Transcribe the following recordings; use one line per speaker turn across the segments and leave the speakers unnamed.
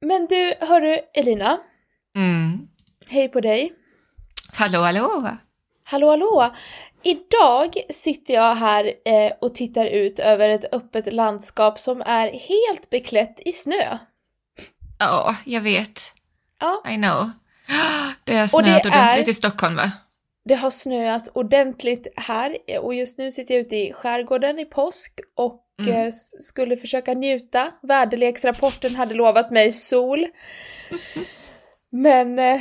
Men du, hörru Elina.
Mm.
Hej på dig.
Hallå, hallå!
Hallå, hallå! Idag sitter jag här eh, och tittar ut över ett öppet landskap som är helt beklätt i snö.
Ja, jag vet.
Ja,
I know. Det har
Och
snöat ordentligt
är-
i Stockholm, va?
Det har snöat ordentligt här och just nu sitter jag ute i skärgården i påsk och
Mm.
eh, skulle försöka njuta. Väderleksrapporten hade lovat mig sol. Men eh,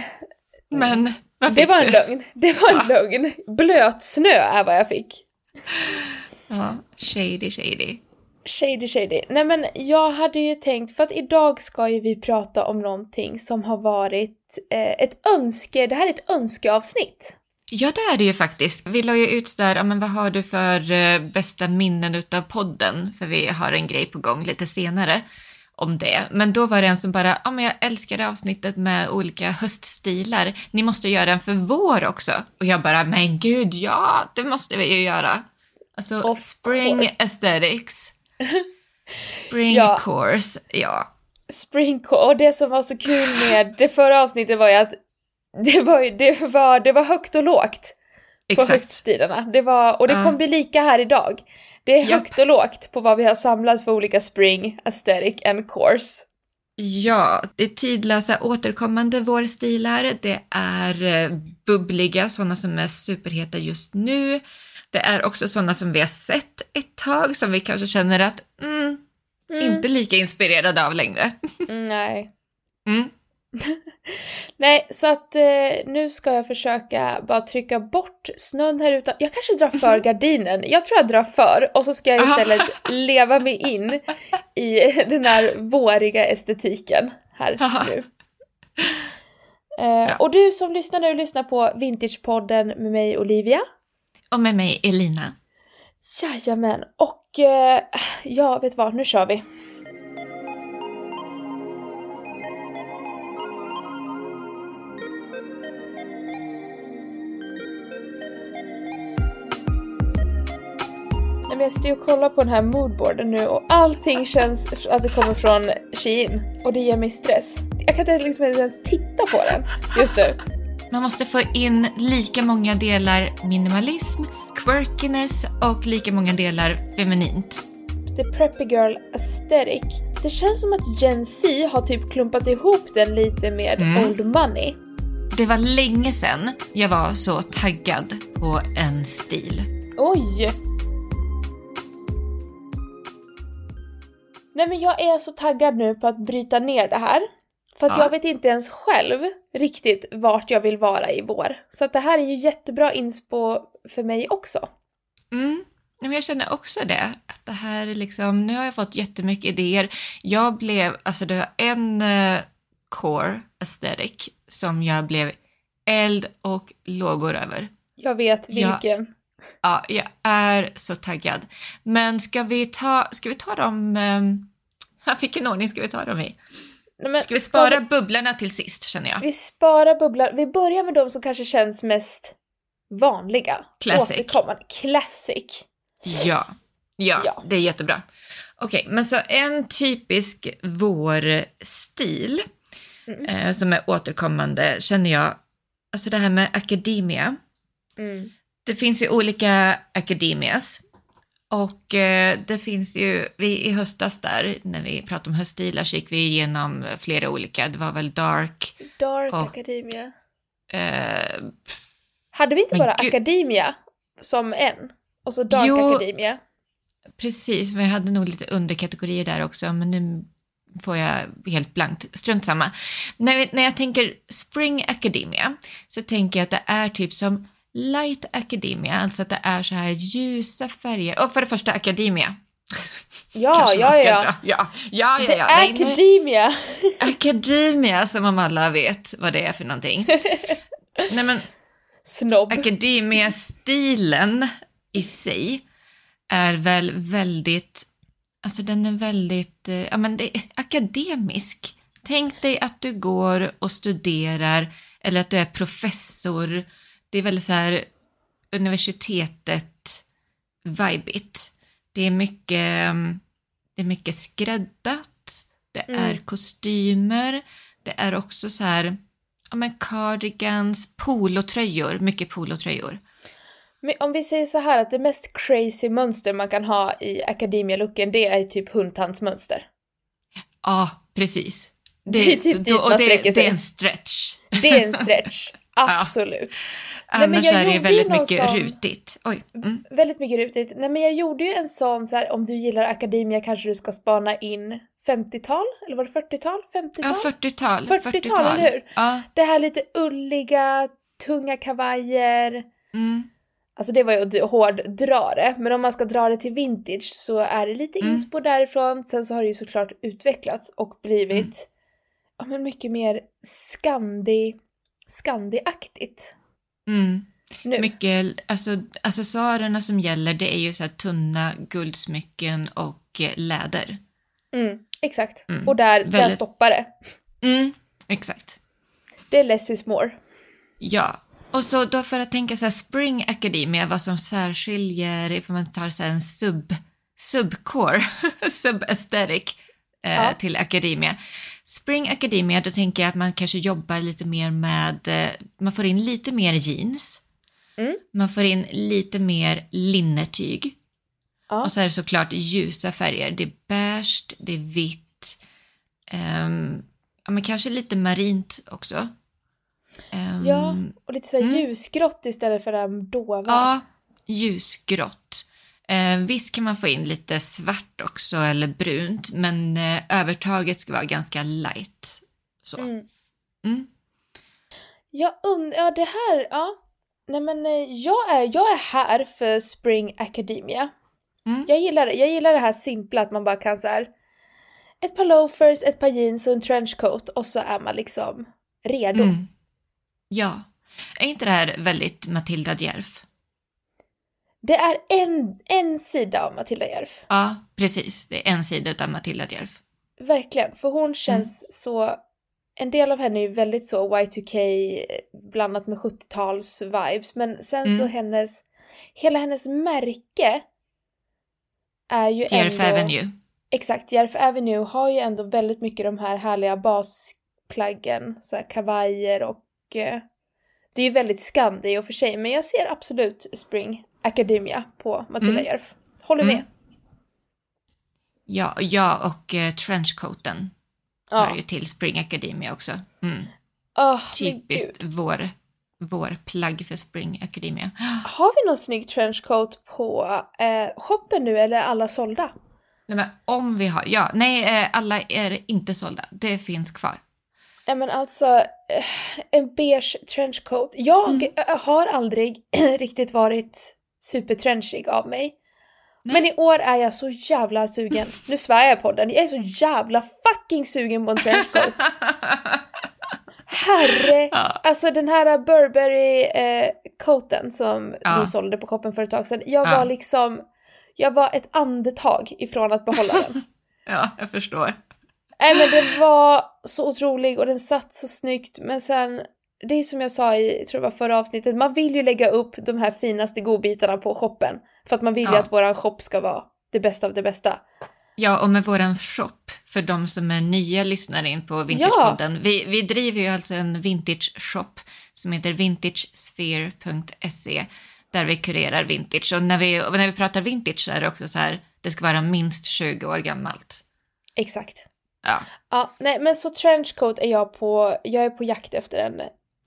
Men
det var en
du?
lögn. Det var en lögn. Blötsnö är vad jag fick.
Ja, shady, shady.
Shady shady. Nej men jag hade ju tänkt, för att idag ska ju vi prata om någonting som har varit eh, ett önske, det här är ett önskeavsnitt.
Ja, det är det ju faktiskt. Vi la ju ut där, ja, men vad har du för eh, bästa minnen utav podden? För vi har en grej på gång lite senare om det. Men då var det en som bara, ja men jag älskar avsnittet med olika höststilar. Ni måste göra en för vår också. Och jag bara, men gud ja, det måste vi ju göra. Alltså,
Of
spring
course.
aesthetics. Spring
Ja.
course, ja.
Spring och det som var så kul med det förra avsnittet var ju att det var, det var, det var högt och lågt på
Exakt.
höststilarna. Det var, och det kommer bli lika här idag. Det är
Japp.
högt och lågt på vad vi har samlat för olika spring, aesthetic and course.
Ja, det är tidlösa återkommande vårstilar. Det är eh, bubbliga, sådana som är superheta just nu. Det är också sådana som vi har sett ett tag, som vi kanske känner att mm,
Mm.
inte lika inspirerade av längre.
Mm, nej.
Mm.
Nej, så att eh, nu ska jag försöka bara trycka bort snön här ute. Jag kanske drar för gardinen. Jag tror jag drar för och så ska jag istället leva mig in i den här våriga estetiken här nu. Eh, och du som lyssnar nu lyssnar på Vintagepodden med mig Olivia.
Och med mig Elina.
Jajamän, och eh, ja, vet vad, nu kör vi. Jag sitter och kollar på den här moodboarden nu och allting känns att det kommer från Shein och det ger mig stress. Jag kan inte liksom ens titta på den just nu.
Man måste få in lika många delar minimalism, quirkiness och lika många delar feminint.
The Preppy Girl Aesthetic. Det känns som att Gen Z har typ klumpat ihop den lite med
Mm.
Old Money.
Det var länge sedan jag var så taggad på en stil.
Oj! Nej men jag är så taggad nu på att bryta ner det här. För att
Ja.
jag vet inte ens själv riktigt vart jag vill vara i vår. Så att det här är ju jättebra inspo för mig också.
Mm. Men jag känner också det, att det här är liksom, nu har jag fått jättemycket idéer. Jag blev, alltså det var en eh, core aesthetic som jag blev eld och lågor över.
Jag vet vilken.
Ja, jag är så taggad. Men ska vi ta, ska vi ta dem, eh, vilken ordning ska vi ta dem i?
Nej,
Ska vi
ska
spara bubblorna till sist känner jag?
Vi sparar bubblar. Vi börjar med de som kanske känns mest vanliga.
Classic.
Återkommande. Classic.
Ja. Ja,
Ja.
det är jättebra. Okej, men så en typisk vårstil
Mm.
eh, som är återkommande känner jag, alltså det här med academia.
Mm.
Det finns ju olika academias och eh, det finns ju, vi, i höstas där när vi pratade om höststilar så gick vi igenom flera olika, det var väl dark,
Dark
Och-
Academia.
eh,
Hade vi inte bara
gud-
Academia som en? Och så Dark
Jo.
Academia?
precis, men jag hade nog lite underkategorier där också, men nu får jag helt blankt, strunt samma. När, när jag tänker Spring Academia så tänker jag att det är typ som Light Academia, alltså att det är så här ljusa färger. Och för det första Academia.
Ja, ja, ja.
ja. Ja, ja, ja. Nej, nu-
Academia!
Academia, som om alla vet vad det är för någonting. Nej men
Snobb.
Academia-stilen i sig är väl väldigt, alltså den är väldigt, eh, ja men det är akademisk. Tänk dig att du går och studerar eller att du är professor. Det är väldigt så här universitetet vibigt. Det är mycket, mm, det är mycket skräddat det
Mm.
är kostymer, det är också så här, ja men cardigans, polotröjor, mycket polotröjor.
Men om vi säger så här att det mest crazy mönster man kan ha i Academia-looken det är typ hundtandsmönster.
Ja, precis.
Det är typ dit man
och det,
sträcker
det
sig.
är en stretch.
Det är en stretch. Absolut. Nej, men
Annars
jag
är det ju väldigt mycket
sån-
rutigt. Oj. Mm.
Väldigt mycket rutigt. Nej men jag gjorde ju en sån så här, om du gillar Academia kanske du ska spana in 50-tal? Eller var det 40-tal? 50-tal?
Ja, 40-tal.
40-tal, eller hur?
Ja.
Det här lite ulliga, tunga kavajer.
Mm.
Alltså det var ju att hårddra det, men om man ska dra det till vintage så är det lite
Mm.
inspo därifrån. Sen så har det ju såklart utvecklats och blivit
Mm.
ja, men mycket mer Scandi, Scandi-aktigt
Mm.
nu.
Mycket, alltså accessoarerna som gäller det är ju så här tunna guldsmycken och eh, läder.
Mm, exakt.
Mm.
Och där, där
Väldigt-
stoppar det.
Mm. Exakt.
Det är less is more.
Ja. Och så då för att tänka så här Spring Academia, vad som särskiljer ifall man tar så här en sub, subcore, sub-aesthetic eh,
Ja.
till Academia. Spring Academia, då tänker jag att man kanske jobbar lite mer med, eh, man får in lite mer jeans.
Mm.
Man får in lite mer linnetyg.
Ja.
Och så är det såklart ljusa färger. Det är beige, det är vitt, ehm, ja men kanske lite marint också. Ehm,
Ja, och lite så här
Mm.
ljusgrått istället för det här dova.
Ja, ljusgrått. Eh, visst kan man få in lite svart också eller brunt, men eh, övertaget ska vara ganska light. Så.
Mm.
Mm.
Jag undrar, ja det här, ja. Nej men eh, jag är, jag är här för Spring Academia.
Mm.
Jag gillar. Jag gillar det här simpla att man bara kan så här. Ett par loafers, ett par jeans och en trenchcoat och så är man liksom redo.
Mm. Ja. Är inte det här väldigt Matilda Djerf?
Det är en, en sida av Matilda Järf.
Ja, precis. Det är en sida av Matilda Djerf.
Verkligen, för hon känns så... En del av henne är ju väldigt så Y2K eh, blandat med 70-tals vibes, men sen
Mm.
så hennes... Hela hennes märke är ju
Djerf
ändå...
Avenue.
Exakt, Järf Avenue har ju ändå väldigt mycket de här härliga basplaggen, så här kavajer och... eh, det är ju väldigt skandi i och för sig, men jag ser absolut Spring Academia på Matilda
Mm.
Järf. Håller med.
Mm. Ja, ja och eh, trenchcoaten
Ja.
hör ju till Spring Academia också. Mm.
Men
Typiskt vår, vår plagg för Spring Academia.
Har vi någon snygg trenchcoat på eh, shoppen nu eller är alla sålda?
Nej, men om vi har, ja, nej, eh, alla är inte sålda. Det finns kvar.
Nej men alltså, eh, en beige trenchcoat. Jag
Mm.
eh, har aldrig riktigt varit supertrenchig av mig.
Nej.
Men i år är jag så jävla sugen. Nu svär jag på den. Jag är så jävla fucking sugen på en trenchcoat. Herre!
ja.
Alltså den här Burberry-coaten som
Ja.
vi sålde på shoppen för ett tag sedan. Jag
Ja.
var liksom, jag var ett andetag ifrån att behålla den.
ja, jag förstår.
Nej men den var så otrolig och den satt så snyggt men sen det är som jag sa i, tror det var förra avsnittet, man vill ju lägga upp de här finaste godbitarna på shoppen. För att man vill ju
Ja.
att våran shop ska vara det bästa av det bästa.
Ja, och med våran shop, för de som är nya lyssnare in på Vintagepodden. Vi, vi driver ju alltså en vintage shop som heter vintagesphere.se där vi kurerar vintage. Och när vi, och när vi pratar vintage så är det också så här, det ska vara minst 20 år gammalt.
Exakt.
Ja.
Ja, nej men så trenchcoat är jag på, jag är på jakt efter en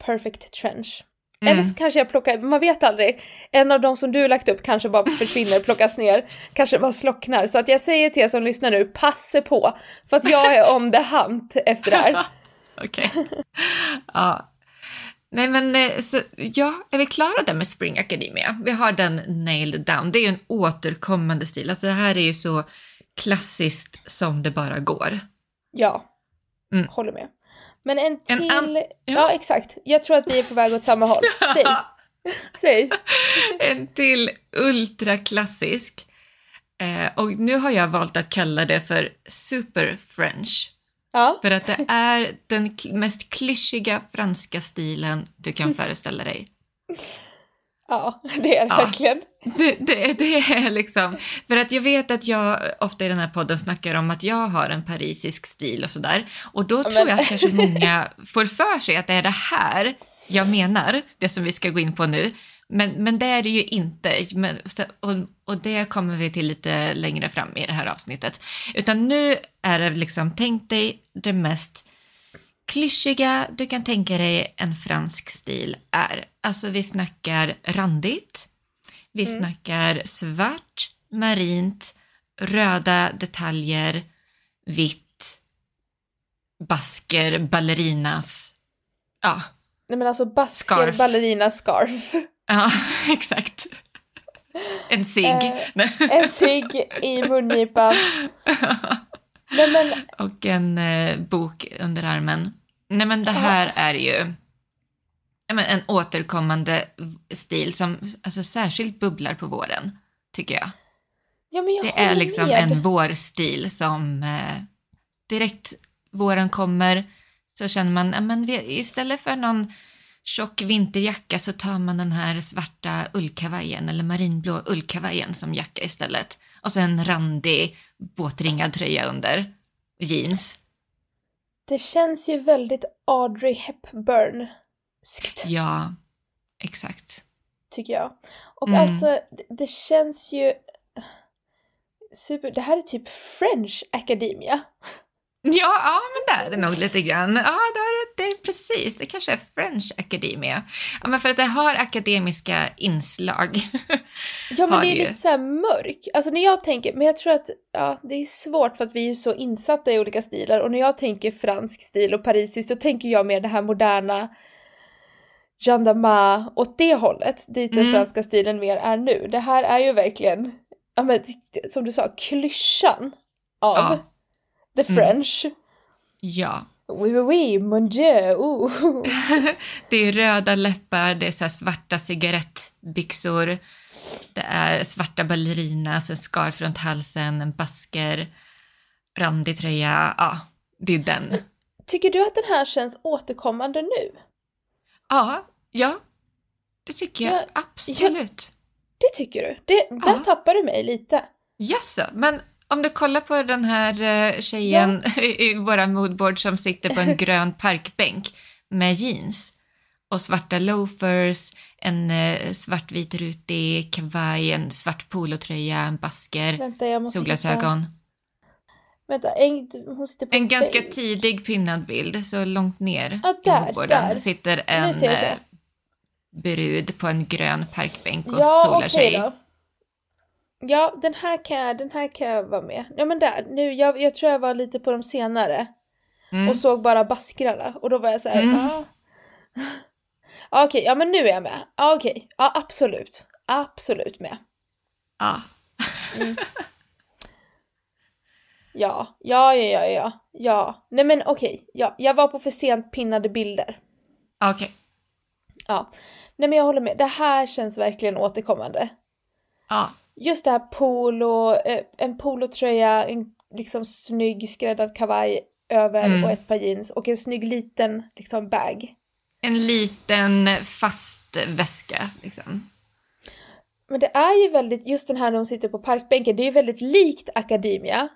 perfect trench.
Mm.
Eller så kanske jag plockar, man vet aldrig. En av de som du lagt upp kanske bara försvinner, plockas ner, kanske bara slocknar. Så att jag säger till er som lyssnar nu, passa på! För att jag är on the hunt efter det här.
Okej. ja. Nej men eh, så, ja, är vi klara där med Spring Academia? Vi har den nailed down. Det är ju en återkommande stil. Alltså det här är ju så klassiskt som det bara går.
Ja,
Mm.
håller med. Men en
En
till...
an-
ja.
ja.
exakt. Jag tror att vi är på väg åt samma håll. Säg, säg.
en till ultraklassisk. Eh, och nu har jag valt att kalla det för super French.
Ja,
För att det är den mest klyschiga franska stilen du kan föreställa dig.
Ja, det är det
Ja.
verkligen.
Det, det, det är liksom, för att jag vet att jag ofta i den här podden snackar om att jag har en parisisk stil och sådär. Och då
Ja,
tror
men-
jag att kanske många får för sig att det är det här jag menar, det som vi ska gå in på nu. Men, men det är det ju inte. Men, och, och det kommer vi till lite längre fram i det här avsnittet. Utan nu är det liksom, tänk dig det mest klyschiga du kan tänka dig en fransk stil är. Alltså vi snackar randigt, vi
Mm.
snackar svart, marint, röda detaljer, vitt, basker, ballerinas. Ja,
Nej men alltså basker,
Scarf.
ballerina, scarf.
ja exakt. En cigg.
Eh. En cigg i mungipan. Nej men,
och en eh, bok under armen. Nej men det här är ju men en återkommande stil som alltså, särskilt bubblar på våren, tycker jag.
ja men jag
Det är liksom
med.
en vårstil som eh, direkt våren kommer så känner man, ja, men vi, istället för någon tjock vinterjacka så tar man den här svarta ullkavajen eller marinblå ullkavajen som jacka istället. Och sen randig båtringad tröja under, jeans.
Det känns ju väldigt Audrey Hepburn-skt,
Ja, exakt.
tycker jag. Och
Mm.
alltså, det, känns ju... Super, det här är typ French Academia.
Ja, ja, men det är det nog lite grann. Ja, det det är precis. Det kanske är French Academia. Ja, men för att det har akademiska inslag.
Ja men det är
ju.
lite så här mörk. Alltså när jag tänker, men jag tror att ja, det är svårt för att vi är så insatta i olika stilar och när jag tänker fransk stil och parisiskt då tänker jag mer det här moderna gendarme åt det hållet, dit den
Mm.
franska stilen mer är nu. Det här är ju verkligen, ja men som du sa, klyschan av
Ja.
the
Mm.
French.
Ja.
Oui, oui, oui, mon dieu, oh.
Det är röda läppar, det är så svarta cigarettbyxor, det är svarta ballerinas, en scarf runt halsen, en basker, randig tröja. Ja, det är den.
Tycker du att den här känns återkommande nu?
Ja, ja. Det tycker jag
Ja,
absolut.
Det tycker du? Det, där
Ja.
tappar du mig lite.
Jaså, men om du kollar på den här eh, tjejen i våra moodboard som sitter på en grön parkbänk med jeans och svarta loafers, en eh, svartvit rutig kavaj, en svart polotröja, en basker,
Vänta, hitta-
solglasögon.
Vänta, en, hon sitter på
En ganska
bänk.
tidig pinnad bild, så långt ner
Ja,
i
där,
moodboarden
där.
sitter en eh, brud på en grön parkbänk och
Ja,
solar
okej
sig.
då. Ja, den här kan jag, den här kan jag vara med. Ja men där, nu, jag, jag tror jag var lite på de senare
Mm.
och såg bara baskrarna och då var jag så här,
Mm.
ja. Ja, Okej, ja men nu är jag med. Ja okej, ja absolut. Absolut med.
Ja.
Ja, ja, ja, ja, ja, ja. Nej men okej, ja, jag var på för sent pinnade bilder.
Okej.
Ja. Nej men jag håller med, det här känns verkligen återkommande.
Ja.
Just det här polo, eh, en polotröja, en liksom snygg skräddad kavaj över
Mm.
och ett par jeans och en snygg liten liksom bag.
En liten fast väska liksom.
Men det är ju väldigt, just den här när hon sitter på parkbänken, det är ju väldigt likt Academia.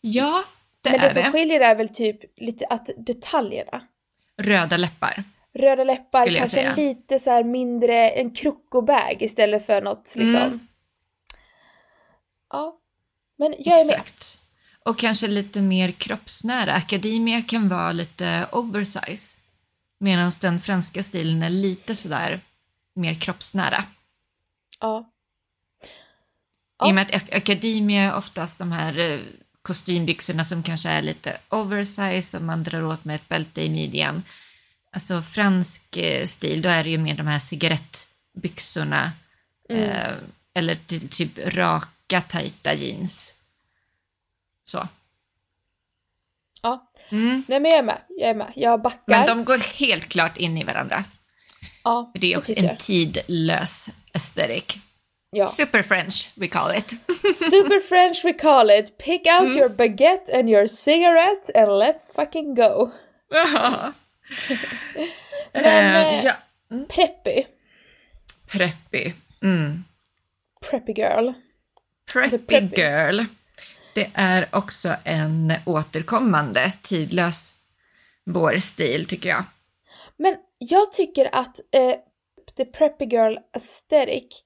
Ja, det
men det
är
som
det.
skiljer är väl typ lite att detaljerna.
Röda läppar.
Röda läppar, kanske
säga.
lite så mindre, en krokobag istället för något liksom.
Mm.
Ja. Men jag är med.
Exakt. Och kanske lite mer kroppsnära. Academia kan vara lite oversize. Medan den franska stilen är lite sådär mer kroppsnära.
Ja.
I
Ja.
och med att Academia är oftast de här eh, kostymbyxorna som kanske är lite oversize och man drar åt med ett bälte i midjan. Alltså fransk eh, stil, då är det ju mer de här cigarettbyxorna
Mm.
eh, eller ty- typ raka tajta jeans. Så.
ja.
Mm.
Nej men jag är med, jag är med. Jag backar.
Men de går helt klart in i varandra.
ja,
För det är också en tidlös aesthetic.
Ja.
Super French, we call it.
Super French we call it. Pick out
Mm.
your baguette and your cigarette and let's fucking go. Men,
Eh,
eh,
ja.
Preppy.
Preppy. Mm.
Preppy girl.
Preppy, girl. Det är också en återkommande, tidlös vårstil tycker jag.
Men jag tycker att eh, the preppy girl aesthetic,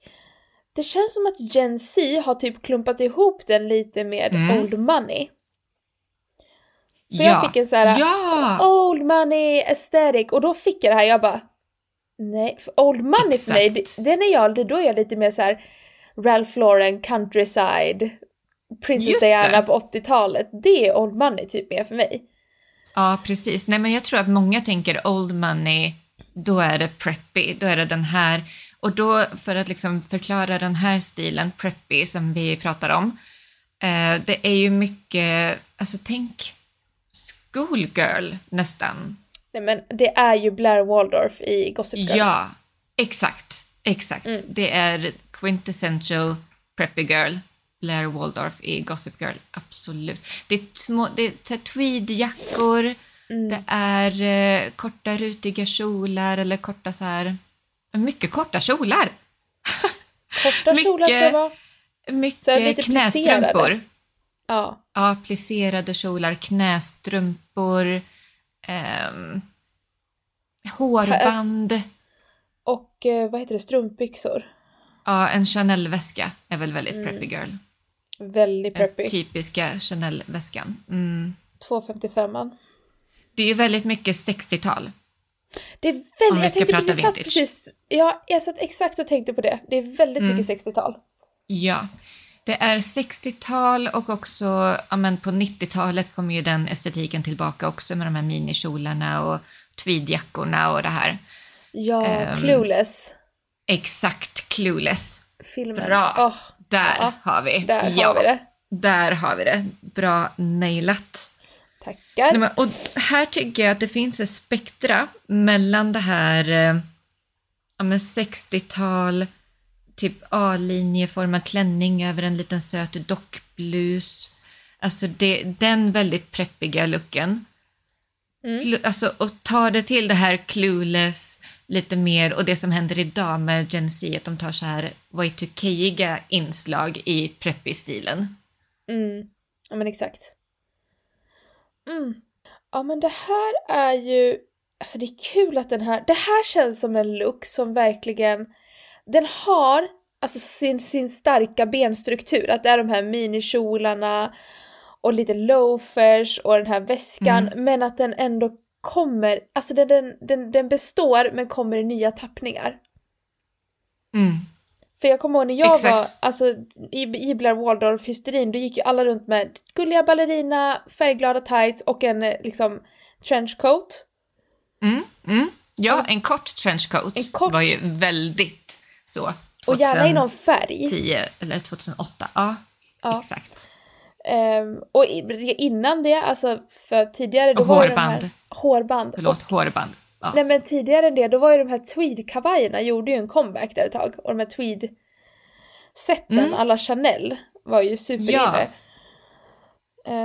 det känns som att Gen Z har typ klumpat ihop den lite med
Mm.
old money. För
ja.
jag fick en så här
Ja!
old money aesthetic och då fick jag det här, jag bara nej, för old money för mig,
Exakt.
det, den är jag, det- då är jag lite mer så här Ralph Lauren, countryside, Princess
Just
Diana
det.
på 80-talet, det är old money typ mer för mig.
Ja, precis. Nej, men jag tror att många tänker old money, då är det preppy, då är det den här. Och då, för att liksom förklara den här stilen, preppy, som vi pratar om, eh, det är ju mycket, alltså tänk schoolgirl nästan.
Nej men det är ju Blair Waldorf i Gossip Girl.
Ja, exakt, exakt.
Mm.
Det är quintessential preppy girl. Blair Waldorf i Gossip Girl, absolut. Det är, små, det är tweedjackor,
Mm.
det är eh, korta rutiga kjolar eller korta så här... Mycket korta kjolar!
Korta kjolar ska det
mycket-
vara.
Mycket knästrumpor.
Ja.
Ja, plisserade kjolar, knästrumpor, ehm, hårband.
Och eh, vad heter det, strumpbyxor.
Ja, en Chanel-väska är väl väldigt
Mm.
preppy girl.
Väldigt
Den
preppy.
typiska Chanel-väskan. Mm.
255an.
Det är ju väldigt mycket 60-tal.
Det är
Om
väldigt,
vi
jag
ska
tänkte
prata
precis,
vintage.
precis, ja, jag satt exakt och tänkte på det. Det är väldigt
Mm.
mycket 60-tal.
Ja. Det är 60-tal och också ja, men på 90-talet kommer ju den estetiken tillbaka också med de här minikjolarna och tweedjackorna och det här.
Ja,
Ehm,
Clueless.
Exakt clueless.
Filmen.
Bra.
Åh,
Där
Ja,
har vi.
där
ja,
har vi det.
Där har vi det. Bra nailat.
Tackar.
Nej, men, och här tycker jag att det finns ett spektra mellan det här eh, ja, men 60-tal, typ A-linjeformad klänning över en liten söt dockblus. Alltså det, den väldigt preppiga looken.
Mm.
Alltså, och ta det till det här clueless lite mer och det som händer idag med Gen Z, att de tar så här Y2K-iga inslag i preppy-stilen.
Mm. Ja men exakt. Mm. Ja men det här är ju, alltså det är kul att den här, det här känns som en look som verkligen, den har alltså sin, sin starka benstruktur, att det är de här minikjolarna och lite loafers och den här väskan, men att den ändå kommer, alltså den, den, den, den består men kommer i nya tappningar.
Mm.
För jag kommer ihåg när jag
Exakt.
var, alltså i, i Blair Waldorf-hysterin, då gick ju alla runt med gulliga ballerina, färgglada tights och en eh, liksom trenchcoat.
Mm, mm. Ja, en kort trenchcoat
En kort-
var ju väldigt så.
Och gärna i någon färg.
2010 eller 2008. Ja,
Ja.
exakt.
Ehm, och innan det, alltså för tidigare då
Och
var
hårband.
här hårband.
Förlåt, hårband. Ja.
Nej men tidigare än det, då var ju de här tweed-kavajerna gjorde ju en comeback där ett tag. Och de här tweed-sätten
Mm.
alla Chanel var ju super
Ja.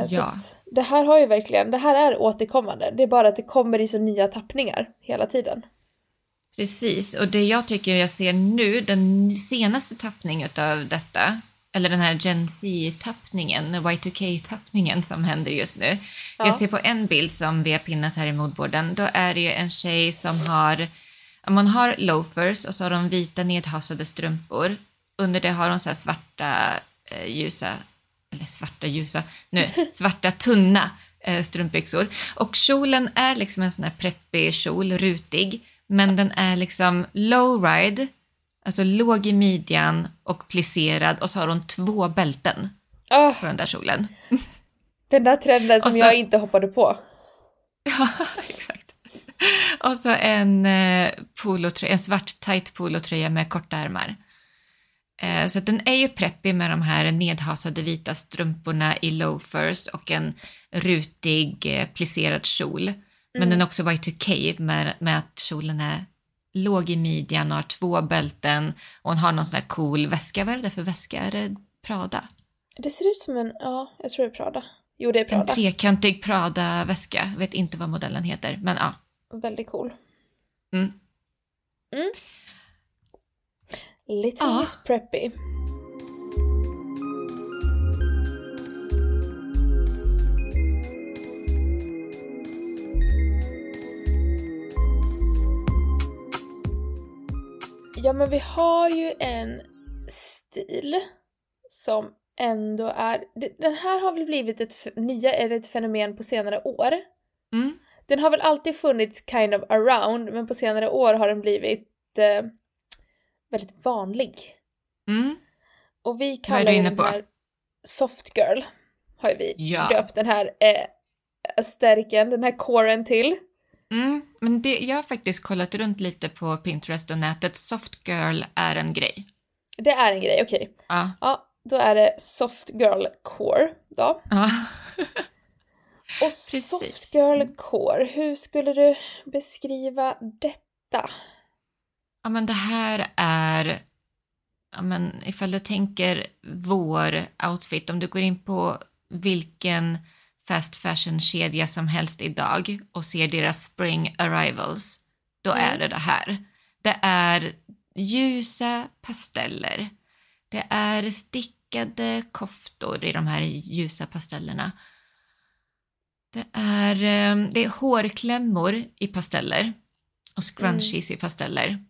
så
Ja.
det här har ju verkligen, det här är återkommande. Det är bara att det kommer i så nya tappningar hela tiden.
Precis, och det jag tycker jag ser nu, den senaste tappningen av detta, eller den här Gen Z-tappningen, Y2K-tappningen som händer just nu.
Ja.
Jag ser på en bild som vi har pinnat här i modborden, då är det ju en tjej som har, man har loafers och så har de vita nedhasade strumpor. Under det har hon så här svarta eh, ljusa, eller svarta ljusa, nu, svarta tunna eh, strumpbyxor. Och kjolen är liksom en sån här preppig kjol, rutig, men den är liksom low-ride, alltså låg i midjan och plisserad och så har hon två bälten
Ah,
på den där kjolen.
den där trenden som
så-
jag inte hoppade på.
Ja, exakt. Och så en, eh, polotröja, en svart tight polotröja med korta ärmar. Eh, så den är ju preppig med de här nedhasade vita strumporna i loafers och en rutig eh, plisserad kjol. Men
Mm.
den är också Y2K med, med att kjolen är låg i midjan och har två bälten och hon har någon sån här cool väska. Vad är det för väska? Är det Prada?
Det ser ut som en, ja, jag tror det är Prada. Jo, det är
En
Prada.
trekantig Prada-väska. Vet inte vad modellen heter, men ja.
Väldigt cool.
Mm.
Mm. Little
Ja.
Preppy. Ja men vi har ju en stil som ändå är... Den här har väl blivit ett nya, eller ett fenomen på senare år.
Mm.
Den har väl alltid funnits kind of around, men på senare år har den blivit eh, väldigt vanlig.
Mm.
Och vi
Vad är
kallar
du inne
den
på?
här soft girl. Har ju vi
Ja.
döpt den här eh, aesthetiken, den här coren till.
Mm. Men det, jag har faktiskt kollat runt lite på Pinterest och nätet. Soft girl är en grej.
Det är en grej, okej.
Ja.
Ja, då är det soft girl core då.
ja.
Och
Precis.
soft girl core, hur skulle du beskriva detta?
Ja men det här är, ja men ifall du tänker vår outfit, om du går in på vilken fast fashion-kedja som helst idag och ser deras spring arrivals, då
Mm.
är det det här. Det är ljusa pasteller. Det är stickade koftor i de här ljusa pastellerna. Det är, eh, det är hårklämmor i pasteller och scrunchies i pasteller.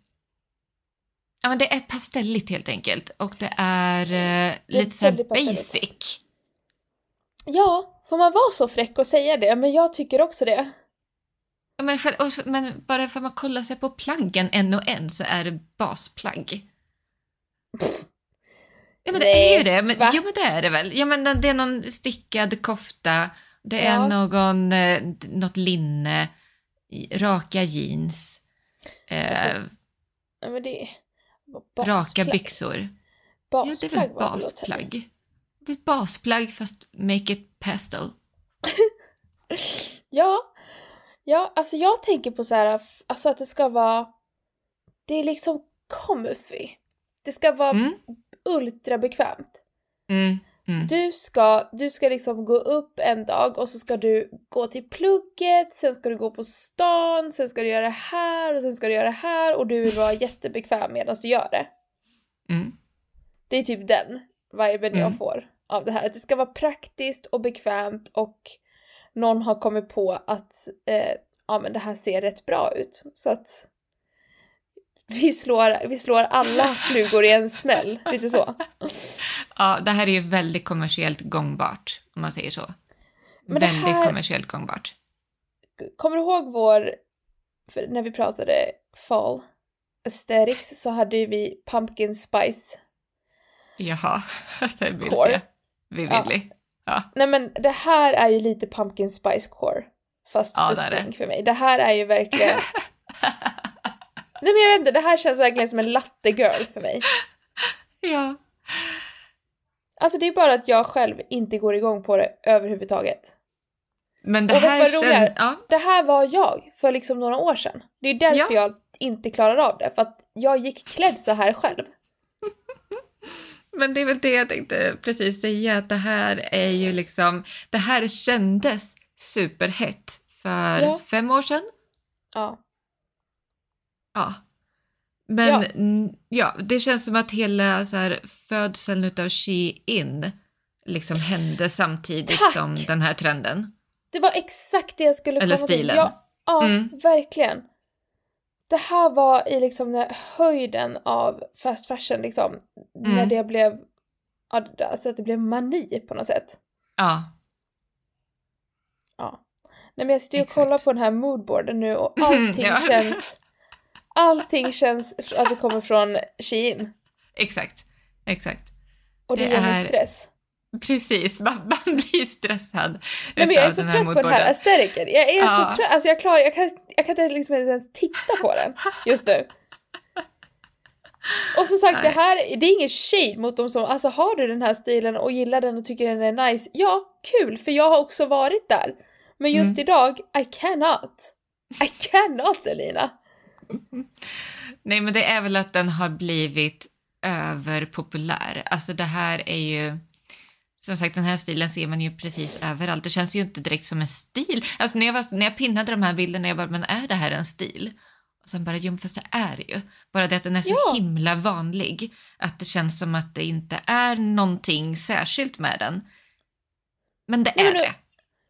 Ja, men det är pastelligt helt enkelt och det är eh, lite så här
väldigt pastelligt.
basic.
Ja, får man vara så fräck och säga det? Men jag tycker också det.
Men, själv- och- men bara för att man kollar sig på plaggen en och en så är det basplagg. Ja men det
Nej,
är ju det. Men,
va?
jo men det är det väl. Ja men det är någon stickad kofta, det är
Ja.
någon, eh, något linne, raka jeans, eh,
Alltså, Ja, men det är...
raka
basplagg.
byxor. Ja, det är
Basplagg
väl basplagg. Är Basplagg fast make it pastel.
Ja, ja, alltså jag tänker på så här, alltså att det ska vara, det är liksom comfy. Det ska vara
Mm.
ultra bekvämt.
Mm. Mm.
Du ska, du ska liksom gå upp en dag och så ska du gå till plugget, sen ska du gå på stan, sen ska du göra det här och sen ska du göra det här och du vill vara jättebekväm medan du gör det.
Mm.
Det är typ den viben jag
Mm.
får av det här. Att det ska vara praktiskt och bekvämt och någon har kommit på att eh, ja, men det här ser rätt bra ut. Så att vi slår, vi slår alla flugor i en smäll, lite så.
Ja, det här är ju väldigt kommersiellt gångbart, om man säger så.
Men
väldigt
här-
kommersiellt gångbart.
Kommer du ihåg vår, för när vi pratade fall aesthetics så hade ju vi pumpkin spice.
Jaha, det vill
Core.
Se. Vi
Ja.
Ja.
Nej men det här är ju lite pumpkin spice core. Fast
Ja,
för spring för mig. Det här är ju verkligen Nej men jag vet inte, det här känns verkligen som en latte girl för mig.
ja.
Alltså det är bara att jag själv inte går igång på det överhuvudtaget.
Men det
Och
här känns... Ja.
Det här var jag för liksom några år sedan. Det är därför
Ja.
jag inte klarar av det, för att jag gick klädd så här själv.
Men det är väl det jag tänkte precis säga, att det här är ju liksom... Det här kändes superhett för
Ja.
fem år sedan.
Ja.
Ja. Men
Ja.
ja. det känns som att hela så här, födseln utav Shein liksom hände samtidigt
Tack!
som den här trenden.
Det var exakt det jag skulle
Eller
komma till.
stilen.
Ja, ja
Mm.
verkligen. Det här var i liksom den höjden av fast fashion liksom. När
Mm.
det blev, alltså att det blev mani på något sätt.
Ja.
Ja. Nej men jag sitter ju och kollar på den här moodboarden nu och allting
Ja.
känns, allting känns att det kommer från Shein.
Exakt. Exakt.
Och det,
Det
ger mig
är-
stress.
Precis, man, man blir stressad
Nej men jag är så trött på den här aesthetiken. Jag är
Ja.
så trött, alltså jag klarar, jag kan, jag kan inte liksom ens titta på den just nu. Och som sagt, det
Nej.
här, det är ingen shade mot dem som, alltså har du den här stilen och gillar den och tycker den är nice, ja, kul, för jag har också varit där. Men just
Mm.
idag, I cannot. I cannot Elina.
Nej, men det är väl att den har blivit överpopulär. Alltså det här är ju... Som sagt, den här stilen ser man ju precis överallt. Det känns ju inte direkt som en stil. Alltså när jag, var, när jag pinnade de här bilderna, jag bara, men är det här en stil? Och sen bara, jo men fast det är det ju. Bara det att den är så
Ja.
himla vanlig. Att det känns som att det inte är någonting särskilt med den. Men det är
men nu-
det.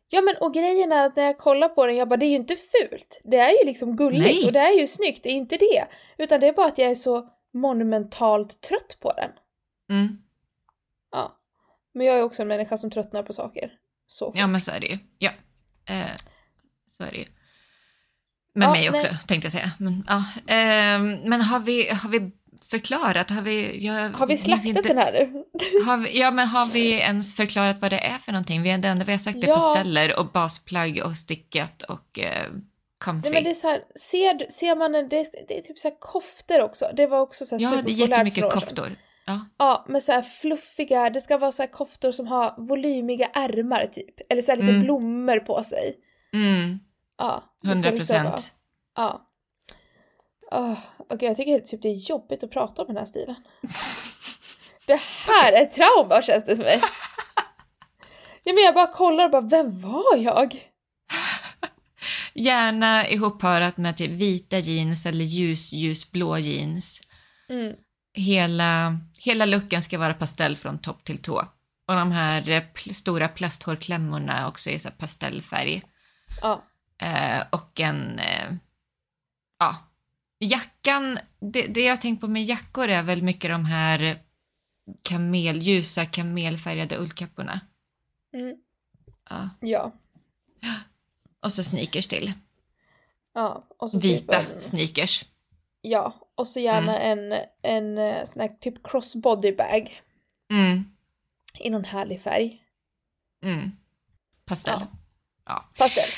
Ja men och grejen är att när jag kollar på den, jag bara det är ju inte fult. Det är ju liksom gulligt
Nej.
och det är ju snyggt, det är inte det. Utan det är bara att jag är så monumentalt trött på den.
Mm.
Men jag är också en människa som tröttnar på saker. Så fort.
Ja men så är det ju. Ja. Eh, så är det ju. Med
Ja,
mig också
nej.
tänkte jag säga. Men, ja. Ehm, men har vi, har vi förklarat? Har vi, jag
Har vi slaktat
inte-
den här?
Har vi, ja, men har vi ens förklarat vad det är för någonting? Vi, det enda vi har sagt är
Ja.
pasteller och basplagg och stickat och eh, comfy.
Nej men det är så här, ser, ser man en, det är, det är typ så här koftor också. Det var också så här
ja, det är jättemycket koftor. Ja.
Ja, men så här fluffiga, det ska vara så här koftor som har volymiga ärmar typ. Eller så här lite
Mm.
blommor på sig.
Mm,
Ja. det ska
100
liksom vara-
procent.
Ja. Oh, Okej, jag tycker typ det är jobbigt att prata om den här stilen. Det här är trauma känns det som mig. Ja, men jag bara kollar och bara, vem var jag?
Gärna ihopparat med typ vita jeans eller ljus, ljusblå jeans.
Mm.
Hela, hela looken ska vara pastell från topp till tå. Och de här eh, pl- stora plasthårklämmorna också i så pastellfärg.
Ja.
Eh, och en... Eh, ja. Jackan, det, det jag tänkt på med jackor är väl mycket de här kamel, ljusa kamelfärgade ullkapporna.
Mm.
Ja.
Ja.
Och så sneakers till.
Ja. Och så
Vita
Typ en,
sneakers.
ja. Och så gärna en, en eh, sån här typ crossbody bag.
Mm,
I någon härlig färg.
mm. Pastell.
Ja.
Ja.
Pastell.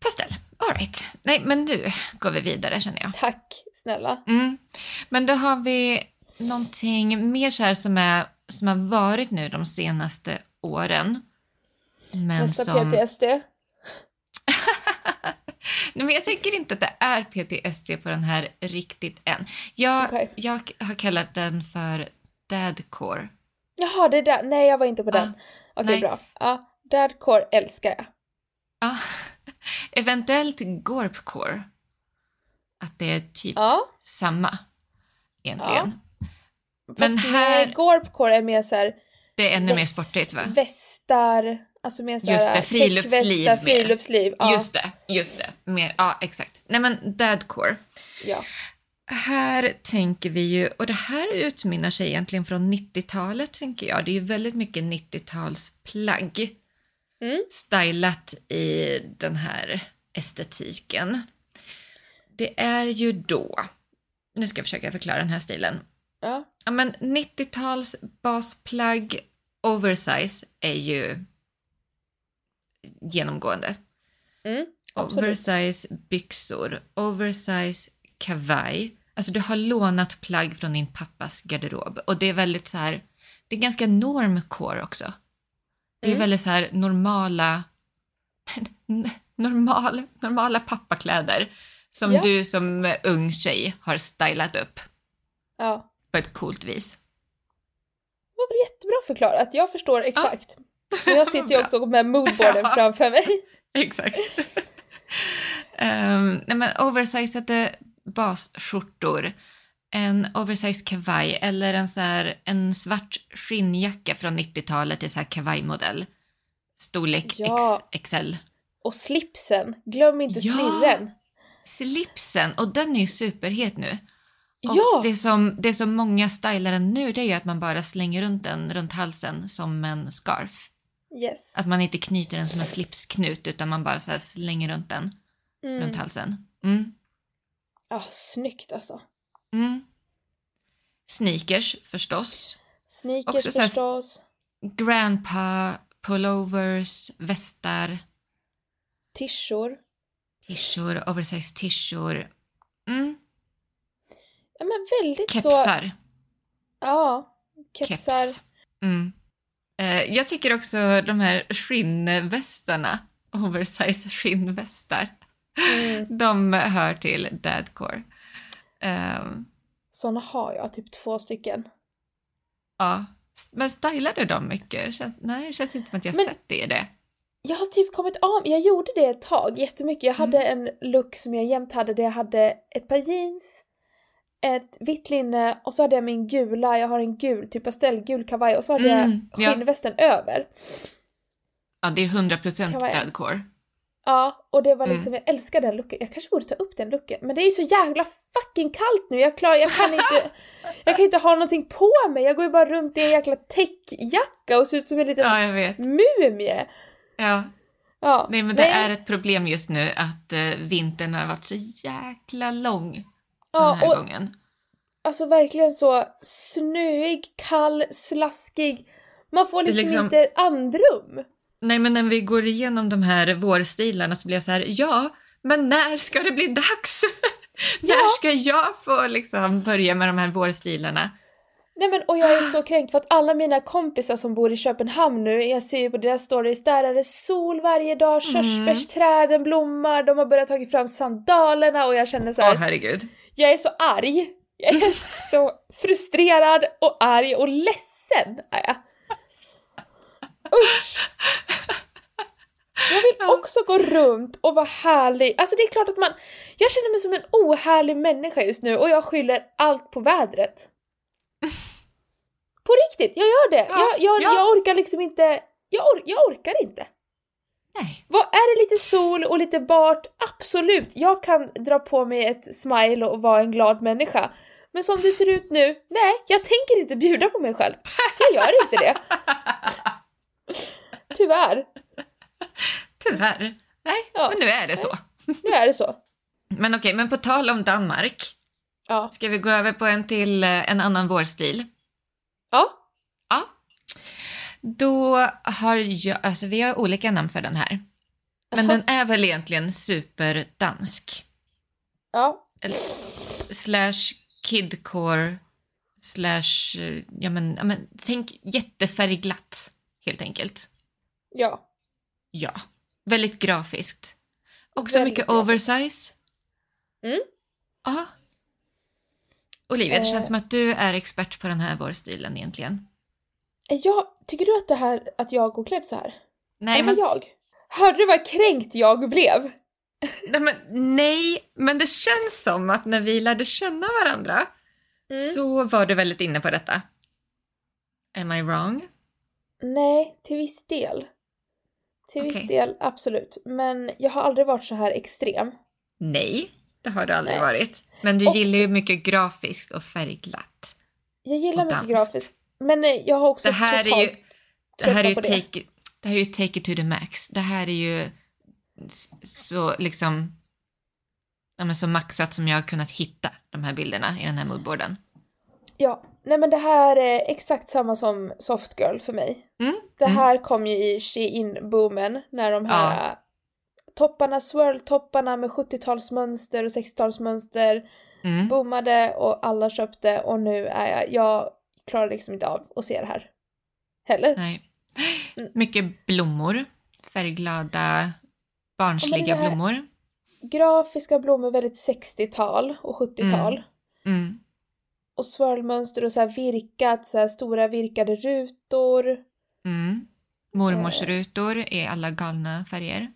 Pastell. All right. Nej, men nu går vi vidare känner jag.
Tack snälla.
Mm. Men då har vi någonting mer så här som, är, som har varit nu de senaste åren. Men
Nästa
som...
PTSD.
Nej, men jag tycker inte att det är PTSD på den här riktigt än. Jag,
Okej.
jag har kallat den för dadcore.
Jaha, det där. Nej, jag var inte på den. Okej,
Nej.
bra. Ja, Dadcore älskar jag.
Ja. Eventuellt gorpcore. Att det är typ
Ja.
samma egentligen.
Fast
Men här-
nej, Gorpcore är mer såhär
Det är ännu mer sportigt va?
Västar, alltså mer såhär
Just det, friluftsliv mer.
friluftsliv. Ja,
Just det, just det. Mer, ja, exakt. Nej men dadcore.
ja.
Här tänker vi ju, och det här utmynnar sig egentligen från 90-talet tänker jag. Det är ju väldigt mycket 90-talsplagg.
Mm.
Stylat i den här estetiken. Det är ju då, nu ska jag försöka förklara den här stilen.
ja.
Ja men 90-tals basplagg oversize är ju genomgående.
Mm.
Oversize byxor, oversize kavaj. Alltså du har lånat plagg från din pappas garderob och det är väldigt så här, det är ganska normcore också. Det är
Mm.
väldigt så här normala, normal, normala pappakläder som
Ja.
du som ung tjej har stylat upp
ja.
på ett coolt vis.
Det var väl jättebra förklarat, jag förstår exakt. Men jag sitter ju också med moodboarden framför mig.
Exakt. um, nej men oversizade basskjortor, en oversized kavaj eller en, så här, en svart skinnjacka från 90-talet i så här kavajmodell. Storlek
Ja.
XXL.
Och slipsen, glöm inte
Ja.
slirren.
Slipsen, och den är ju superhet nu. Och
Ja,
det, som, det som många stylar den nu det är ju att man bara slänger runt den runt halsen som en scarf.
Yes.
Att man inte knyter den som en slipsknut utan man bara så slänger runt den runt
Mm.
halsen. Mm.
Ah, snyggt alltså.
Mm. Sneakers förstås.
Sneakers
Också
förstås.
Grandpa, pullovers, västar,
Tishor.
tishor, oversized tishor. Mm.
Ja men väldigt så...
Kepsar.
Ja. Kepsar.
Keps. Mm. Eh, jag tycker också de här skinnvästarna, oversized skinnvästar,
Mm.
de hör till dadcore. Um,
Såna har jag, typ två stycken.
ja. Men stylar du dem mycket? Känns, nej, känns inte som att jag
Men-
sett det i det.
jag har typ kommit av, jag gjorde det ett tag jättemycket. Jag hade en look som jag jämt hade där jag hade ett par jeans, ett vitt linne och så hade jag min gula, jag har en gul, typ pastellgul kavaj och så hade
Mm,
jag
ja.
skinnvästen över.
Ja, det är 100%
Kan vara en.
deadcore.
Ja, och det var
Mm.
liksom, jag älskar den looken. Jag kanske borde ta upp den looken. Men det är så jävla fucking kallt nu, jag klarar, jag kan inte, jag kan inte ha någonting på mig. Jag går ju bara runt i en jäkla täckjacka och ser ut som en liten
Ja, jag vet.
mumie.
Ja.
Ja,
Nej, men det är ett problem just nu att eh, vintern har varit så jäkla lång den
ja,
här
och
gången.
alltså verkligen så snöig, kall, slaskig. Man får liksom,
liksom-
inte andrum.
Nej, men när vi går igenom de här vårstilarna så blir jag så här, ja, men när ska det bli dags?
Ja.
när ska jag få liksom börja med de här vårstilarna?
Nej men och jag är så kränkt för att alla mina kompisar som bor i Köpenhamn nu, jag ser ju på deras stories, där är det sol varje dag,
Mm.
körsbärsträden blommar, de har börjat ta fram sandalerna och jag känner så
Åh,
här,
herregud.
Jag är så arg. Jag är så frustrerad och arg och ledsen är jag. Usch! Jag vill också gå runt och vara härlig. Alltså det är klart att man... Jag känner mig som en ohärlig människa just nu och jag skyller allt på vädret. På riktigt, jag gör det.
Ja,
jag, jag,
ja.
jag orkar liksom inte... Jag, or, jag orkar inte.
Nej.
Vad, är det lite sol och lite bart? Absolut, jag kan dra på mig ett smile och vara en glad människa. Men som det ser ut nu, nej, jag tänker inte bjuda på mig själv. Jag gör inte det. Tyvärr.
Tyvärr. Nej,
Ja.
men nu är det så.
Nu är det så.
Men okej, men på tal om Danmark,
Ja.
ska vi gå över på en till eh, en annan vårstil?
Ja.
Ja. Då har jag, alltså vi har olika namn för den här. Men den är väl egentligen superdansk.
Ja.
Slash kidcore, slash, eh, ja men, ja men tänk jättefärgglatt helt enkelt.
Ja.
Ja, väldigt grafiskt. Också
Väldigt
mycket oversize.
Mm.
Ja. Olivia, det
Eh.
känns som att du är expert på den här vårstilen egentligen.
Jag, tycker du att det här, att jag går klädd så här?
Nej, men,
jag? Hörde du vad kränkt jag blev?
nej, men, nej, men det känns som att när vi lärde känna varandra
Mm.
så var du väldigt inne på detta. Am I wrong?
Nej, till viss del. Till
Okej.
viss del, absolut. Men jag har aldrig varit så här extrem.
Nej, det har du aldrig
Nej.
varit. Men du
Och-
gillar ju mycket grafiskt och färgglatt.
Jag gillar mycket grafiskt. Men eh, jag har också
Det här är
totalt
ju, det här är ju take, det här är ju take it to the max. Det här är ju så liksom ja, men så maxat som jag har kunnat hitta de här bilderna i den här moodboarden.
Ja, nej men det här är exakt samma som Soft Girl för mig.
Mm,
Det
mm.
här kom ju i Shein-boomen när de här äh, topparna, swirl-topparna med 70-talsmönster och 60-talsmönster
Mm.
boomade och alla köpte och nu är jag, jag klarar liksom inte av att se det här. Heller.
Nej.
Mm.
Mycket blommor. Färgglada, barnsliga
här-
blommor.
Grafiska blommor, väldigt 60-tal och 70-tal.
Mm.
Och swirlmönster och så här virkat, så här stora virkade rutor.
Mm. Mormorsrutor i alla galna färger.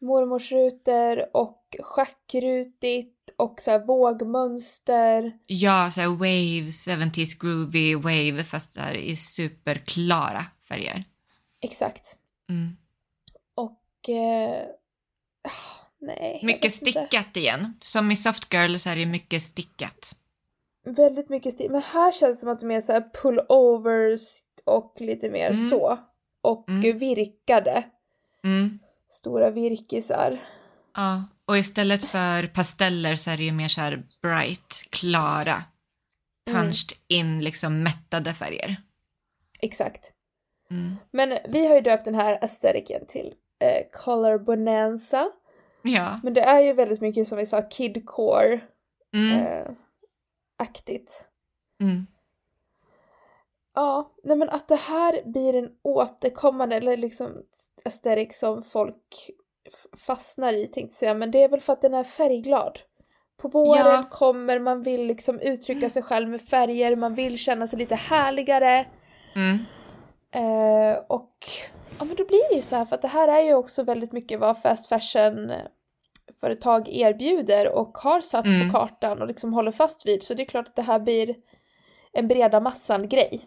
mormorsrutor och schackrutigt och så vågmönster.
Ja, så här waves, 70s groovy wave fast där i superklara färger.
Exakt.
Mm.
Och... Eh, ah, nej.
Mycket
vet inte.
stickat igen. Som i Soft Girl så är det mycket stickat.
Väldigt mycket stil. Men här känns det som att det är mer så här pullovers och lite mer
Mm.
så. Och
Mm.
virkade.
Mm.
Stora virkisar.
Ja, och istället för pasteller så är det ju mer så här bright, klara,
Mm.
punched in liksom mättade färger.
Exakt.
Mm.
Men vi har ju döpt den här aestheticen till eh, Color Bonanza.
Ja.
Men det är ju väldigt mycket som vi sa kidcore
Mm.
eh, aktigt.
Mm.
Ja, nej men att det här blir en återkommande, eller liksom aesthetic som folk fastnar i tänkte jag säga, men det är väl för att den är färgglad. På våren
Ja.
kommer man vill liksom uttrycka sig själv med färger, man vill känna sig lite härligare.
Mm.
Eh, och Ja men då blir det ju så här för att det här är ju också väldigt mycket vad fast fashion företag erbjuder och har satt
Mm.
på kartan och liksom håller fast vid. Så det är klart att det här blir en breda massan-grej.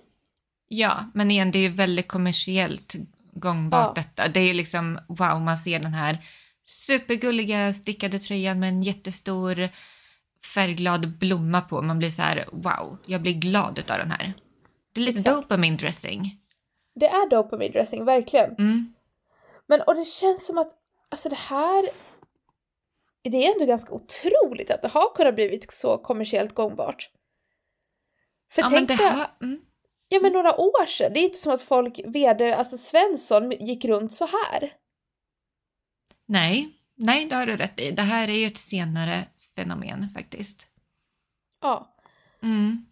Ja, men igen, det är ju väldigt kommersiellt gångbart
Ja.
detta. Det är liksom, wow, man ser den här supergulliga stickade tröjan med en jättestor färgglad blomma på. Man blir så här, wow, jag blir glad utav den här. Det är lite
Exakt.
dopamine dressing.
Det är dopamine dressing, verkligen.
Mm.
Men och det känns som att, alltså det här, det är ändå ganska otroligt att det har kunnat blivit så kommersiellt gångbart. För
Ja,
tänk
det har, mm.
Ja men några år sedan, det är inte som att folk, vd, alltså Svensson gick runt så här.
Nej, nej, det har du rätt i. Det här är ju ett senare fenomen faktiskt.
Ja.
Mm.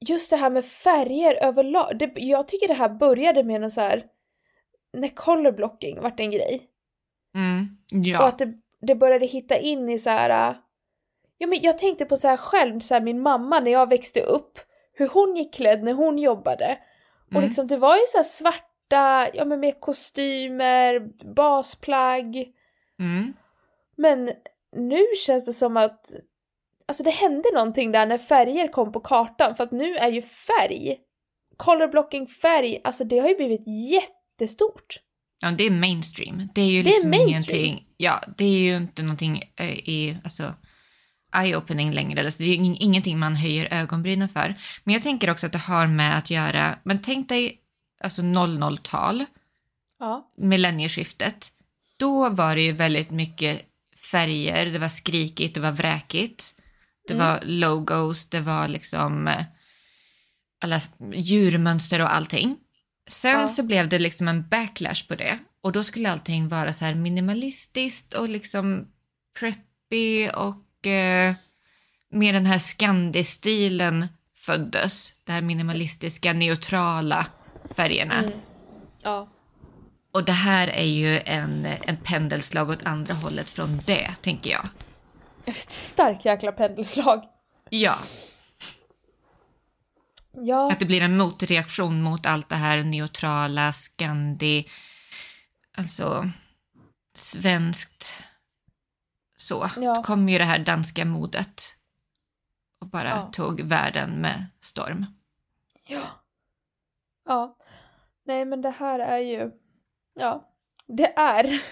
Just det här med färger överlag, det, jag tycker det här började med en så här, när color blocking vart en grej.
Mm.
Och
Ja.
att det, det började hitta in i så här. Ja, men jag tänkte på så här själv, så här, min mamma när jag växte upp, hur hon gick klädd när hon jobbade. Och
Mm.
liksom det var ju så här svarta, ja men med kostymer, basplagg.
Mm.
Men nu känns det som att, alltså det hände någonting där när färger kom på kartan, för att nu är ju färg, color blocking färg, alltså det har ju blivit jättestort.
Ja, det är mainstream. Det är ju
Det är
liksom
mainstream.
ingenting, ja, det är ju inte någonting eh, i, alltså, eye-opening längre. Alltså, det är ju ing- ingenting man höjer ögonbrynen för. Men jag tänker också att det har med att göra, men tänk dig alltså 00-tal,
Ja.
millennieskiftet. Då var det ju väldigt mycket färger, det var skrikigt, det var vräkigt. Det
Mm.
var logos, det var liksom eh, alla djurmönster och allting. Sen
Ja.
så blev det liksom en backlash på det och då skulle allting vara så här minimalistiskt och liksom preppy och eh, med den här Scandi-stilen föddes. Det här minimalistiska, neutrala färgerna.
Mm. Ja.
Och det här är ju en, en pendelslag åt andra hållet från det, tänker jag.
Ett starkt jäkla pendelslag.
Ja,
Ja.
att det blir en motreaktion mot allt det här neutrala, skandi, alltså svenskt. Så,
Ja.
kom ju det här danska modet och bara
Ja.
tog världen med storm.
Ja. Ja. Nej men det här är ju, ja, det är.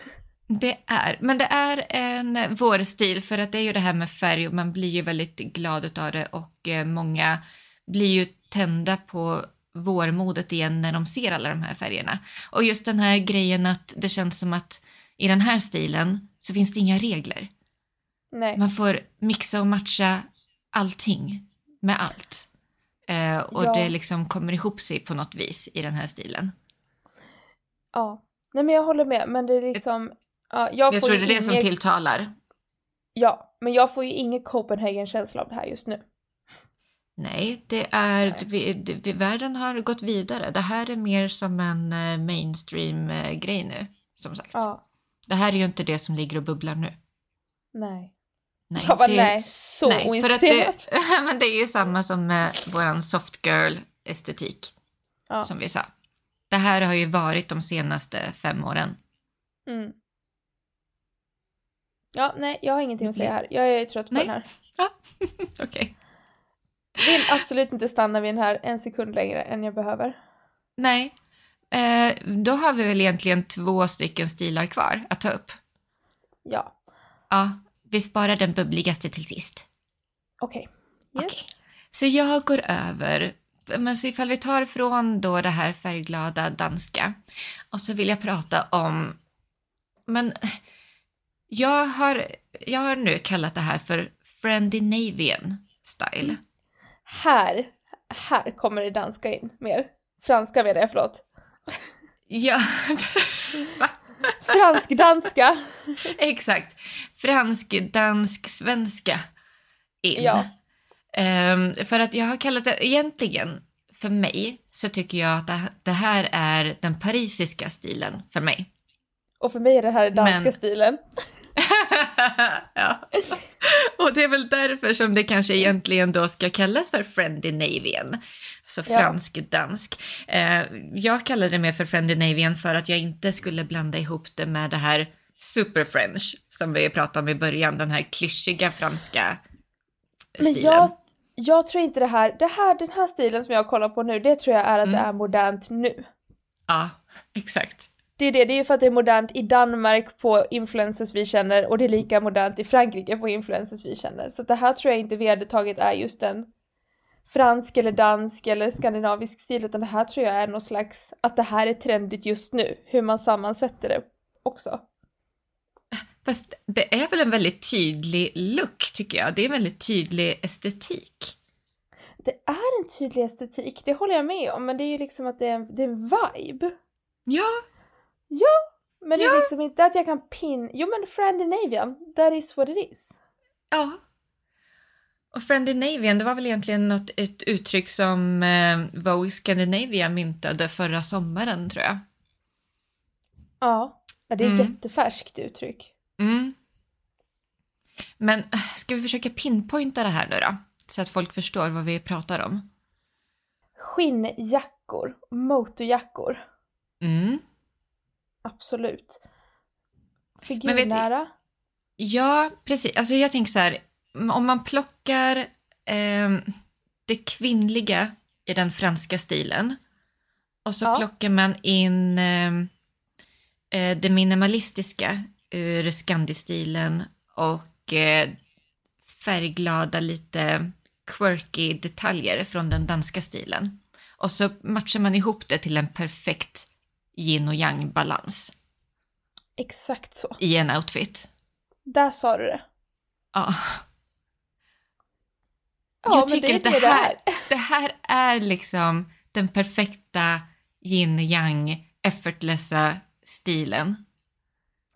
Det är, men det är en vårstil för att det är ju det här med färg och man blir ju väldigt glad av det och eh, många blir ju tända på vårmodet igen när de ser alla de här färgerna. Och just den här grejen att det känns som att i den här stilen så finns det inga regler.
Nej.
Man får mixa och matcha allting med allt. Eh, och
Ja.
det liksom kommer ihop sig på något vis i den här stilen.
Ja. Nej men jag håller med, men det är liksom, ja, jag,
Jag tror det är det som
inget-
tilltalar.
Ja, men jag får ju ingen Copenhagen-känsla av det här just nu.
Nej, det är,
Nej.
Vi, det, världen har gått vidare. Det här är mer som en eh, mainstream-grej nu, som sagt.
Ja.
Det här är ju inte det som ligger och bubblar nu.
Nej.
Nej,
jag bara
det,
nej, så
nej,
oinspirerad.
det, men det är ju samma som med våran soft girl-estetik,
Ja.
som vi sa. Det här har ju varit de senaste fem åren.
Mm. Ja, nej, jag har ingenting att säga här. Jag är trött på
Nej.
den här.
Okej.
Vill absolut inte stanna vid den här en sekund längre än jag behöver.
Nej. Eh, då har vi väl egentligen två stycken stilar kvar att ta upp.
Ja,
Ja, vi sparar den bubbligaste till sist.
okej. Yes.
Okej. Så jag går över, men så ifall vi tar från då det här färgglada danska och så vill jag prata om, men jag har, jag har nu kallat det här för Scandinavian style.
Här, här kommer det danska in mer. Franska menar jag, förlåt.
Ja,
Fransk-danska.
exakt. Fransk, dansk, svenska in.
Ja.
Ehm, för att jag har kallat det, egentligen för mig så tycker jag att det- det här är den parisiska stilen för mig.
Och för mig är det här danska
Men-
stilen.
ja. Och det är väl därför som det kanske egentligen då ska kallas för Scandinavian. Så
Ja.
fransk-dansk. Eh, jag kallar det mer för Scandinavian för att jag inte skulle blanda ihop det med det här super french som vi pratade om i början, den här klyschiga franska
Men
stilen.
jag, jag tror inte det här, det här, den här stilen som jag kollar på nu, det tror jag är att det
Mm.
är modernt nu.
Ja, exakt.
Det är det, det är ju för att det är modernt i Danmark på influencers vi känner och det är lika modernt i Frankrike på influencers vi känner. Så det här tror jag inte vedertaget är just en fransk eller dansk eller skandinavisk stil utan det här tror jag är någon slags, att det här är trendigt just nu, hur man sammansätter det också.
Fast det är väl en väldigt tydlig look tycker jag. Det är en väldigt tydlig estetik.
Det är en tydlig estetik, det håller jag med om, men det är ju liksom att det är en, det är en vibe.
Ja,
Men det är liksom inte att jag kan pin... Jo men Scandinavian, that is what it is.
ja. Och Scandinavian, det var väl egentligen något, ett uttryck som eh, Vogue Scandinavia myntade förra sommaren tror jag.
Ja. ja det är ett
Mm.
jättefärskt uttryck.
Mm. Men äh, ska vi försöka pinpointa det här nu då? Så att folk förstår vad vi pratar om.
Skinnjackor, motorjackor,
Mm.
Absolut.
vet
Figurnära.
Ja, precis. Alltså jag tänker så här, om man plockar ehm, det kvinnliga i den franska stilen och så
Ja.
plockar man in ehm, eh, det minimalistiska ur Scandi-stilen och eh, färgglada, lite quirky detaljer från den danska stilen. Och så matchar man ihop det till en perfekt yin och yang-balans
Exakt så.
i en outfit.
Där sa du det.
Ja.
Ja,
jag tycker
det
att det
det
här,
det
det här är liksom den perfekta yin yang effortlessa stilen.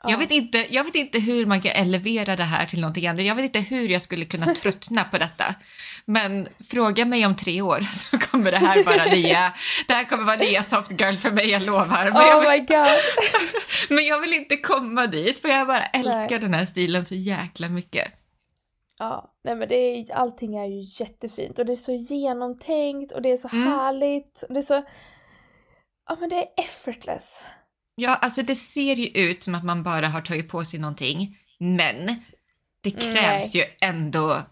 Ja.
Jag, vet inte, jag vet inte hur man kan elevera det här till någonting annat. Jag vet inte hur jag skulle kunna tröttna på detta. Men fråga mig om tre år så kommer det här vara nya. Det här kommer vara nya soft girl för mig, jag lovar. Men, jag
Oh
vill,
my god.
men jag vill inte komma dit för jag bara älskar
Nej.
den här stilen så jäkla mycket.
Ja, nej men det är, allting är ju jättefint och det är så genomtänkt och det är så
Mm.
härligt. Och det är så... Ja men det är effortless.
Ja, alltså det ser ju ut som att man bara har tagit på sig någonting, men det krävs ju ändå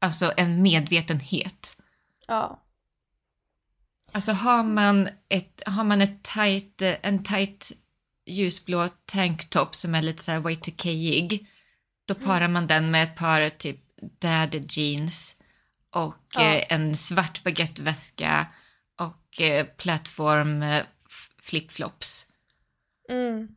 alltså en medvetenhet.
Ja.
Alltså har man ett, har man ett tight, en tight ljusblå tanktop som är lite så här Y2K-ig, då parar man den med ett par typ dad jeans och
Ja.
eh, en svart baguetteväska och eh, plattform eh, flipflops.
Mm.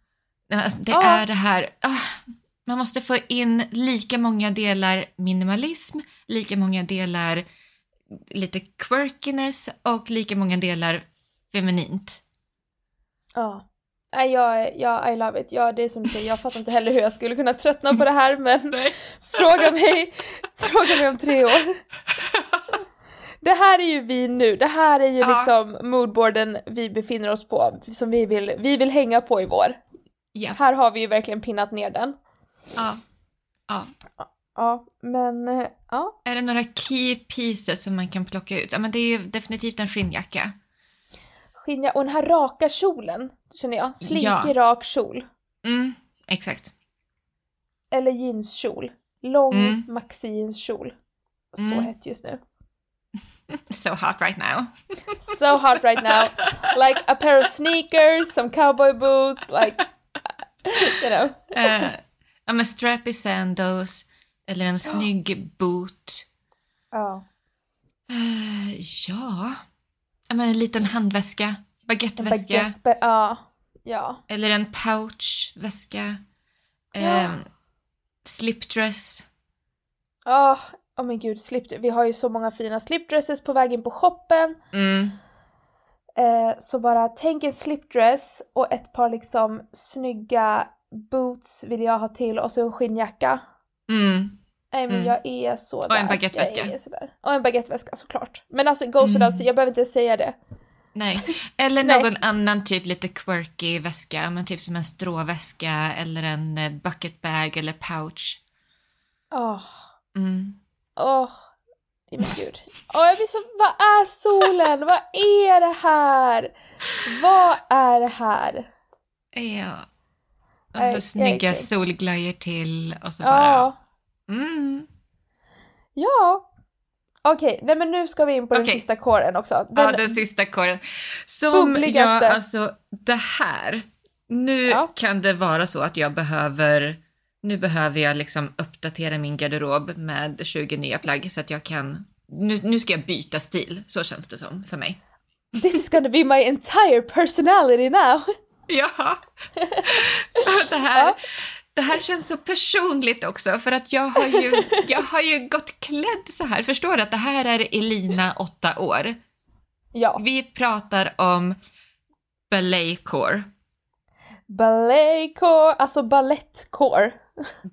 Alltså, det
Ja.
är det här, ah, man måste få in lika många delar minimalism, lika många delar lite quirkiness och lika många delar feminint.
Ja. Nej, jag, jag, I love it. Ja, det är som du säger, jag fattar inte heller hur jag skulle kunna tröttna på det här, men fråga mig, fråga mig om tre år. Det här är ju vi nu, det här är ju
Ja.
liksom moodboarden vi befinner oss på, som vi vill, vi vill hänga på i vår.
Ja.
Här har vi ju verkligen pinnat ner den.
ja. ja.
Ja, men ja.
Är det några key pieces som man kan plocka ut? Ja, men det är ju definitivt en skinnjacka.
Skinja, och den här raka kjolen, känner jag. Slinkig
Ja.
rak kjol.
Mm, exakt.
Eller jeanskjol. Lång
Mm.
maxi jeanskjol. Så
Mm.
hett just nu.
So hot right now.
So hot right now. Like a pair of sneakers, some cowboy boots, like, you know.
Eh, ja, men strappy sandals eller en snygg boot.
Ja.
Eh, ja. ja men en liten handväska, baguetteväska
Baguette, ba- ja. Ja.
eller en pouchväska.
Ja.
Eh, slipdress.
Oh men gud, slip, vi har ju så många fina slipdresses på väg in på shoppen.
Mm.
Eh, så bara tänk en slipdress och ett par liksom snygga boots vill jag ha till och så en skinnjacka.
Mm.
Nej men
Mm.
jag är så
Och
där.
en baguetteväska.
Och en baguetteväska såklart. Men alltså goes without
Mm.
saying, jag behöver inte säga det.
Nej, eller någon annan typ lite quirky väska, men typ som en stråväska eller en eh, bucket bag eller pouch.
Åh,
Mm.
Åh. Nej, Men gud. Åh, jag blir så... Vad är solen? vad är det här? Vad är det här?
Ja. Och så
jag
snygga solglajjor till och så bara...
Ja.
Mm.
Ja. Okej, nej men nu ska vi in på den
Okej.
sista kåren också. Den,
Ja, den sista korren. Som jag, alltså det här. Nu
Ja.
kan det vara så att jag behöver, nu behöver jag liksom uppdatera min garderob med 20 nya plagg så att jag kan, nu, nu ska jag byta stil, så känns det som för mig.
This is gonna be my entire personality now.
Ja. det, här, det här känns så personligt också för att jag har ju, jag har ju gått klädd så här. Förstår du att det här är Elina, åtta år.
Ja,
Vi pratar om balletcore.
Balletcore, alltså ballettcore.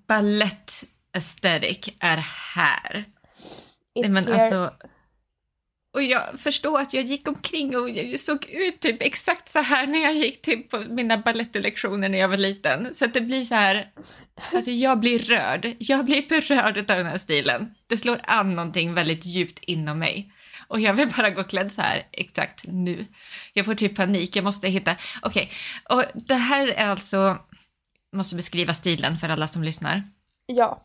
Ballett aesthetic är här.
It's
men
here.
alltså, och jag förstår att jag gick omkring och jag såg ut typ exakt så här när jag gick till på mina balettlektioner när jag var liten. Så det blir så här, alltså jag blir rörd. Jag blir berörd av den här stilen. Det slår an någonting väldigt djupt inom mig. Och jag vill bara gå klädd så här exakt nu. Jag får typ panik, jag måste hitta, okej. Och det här är alltså, måste beskriva stilen för alla som lyssnar.
Ja,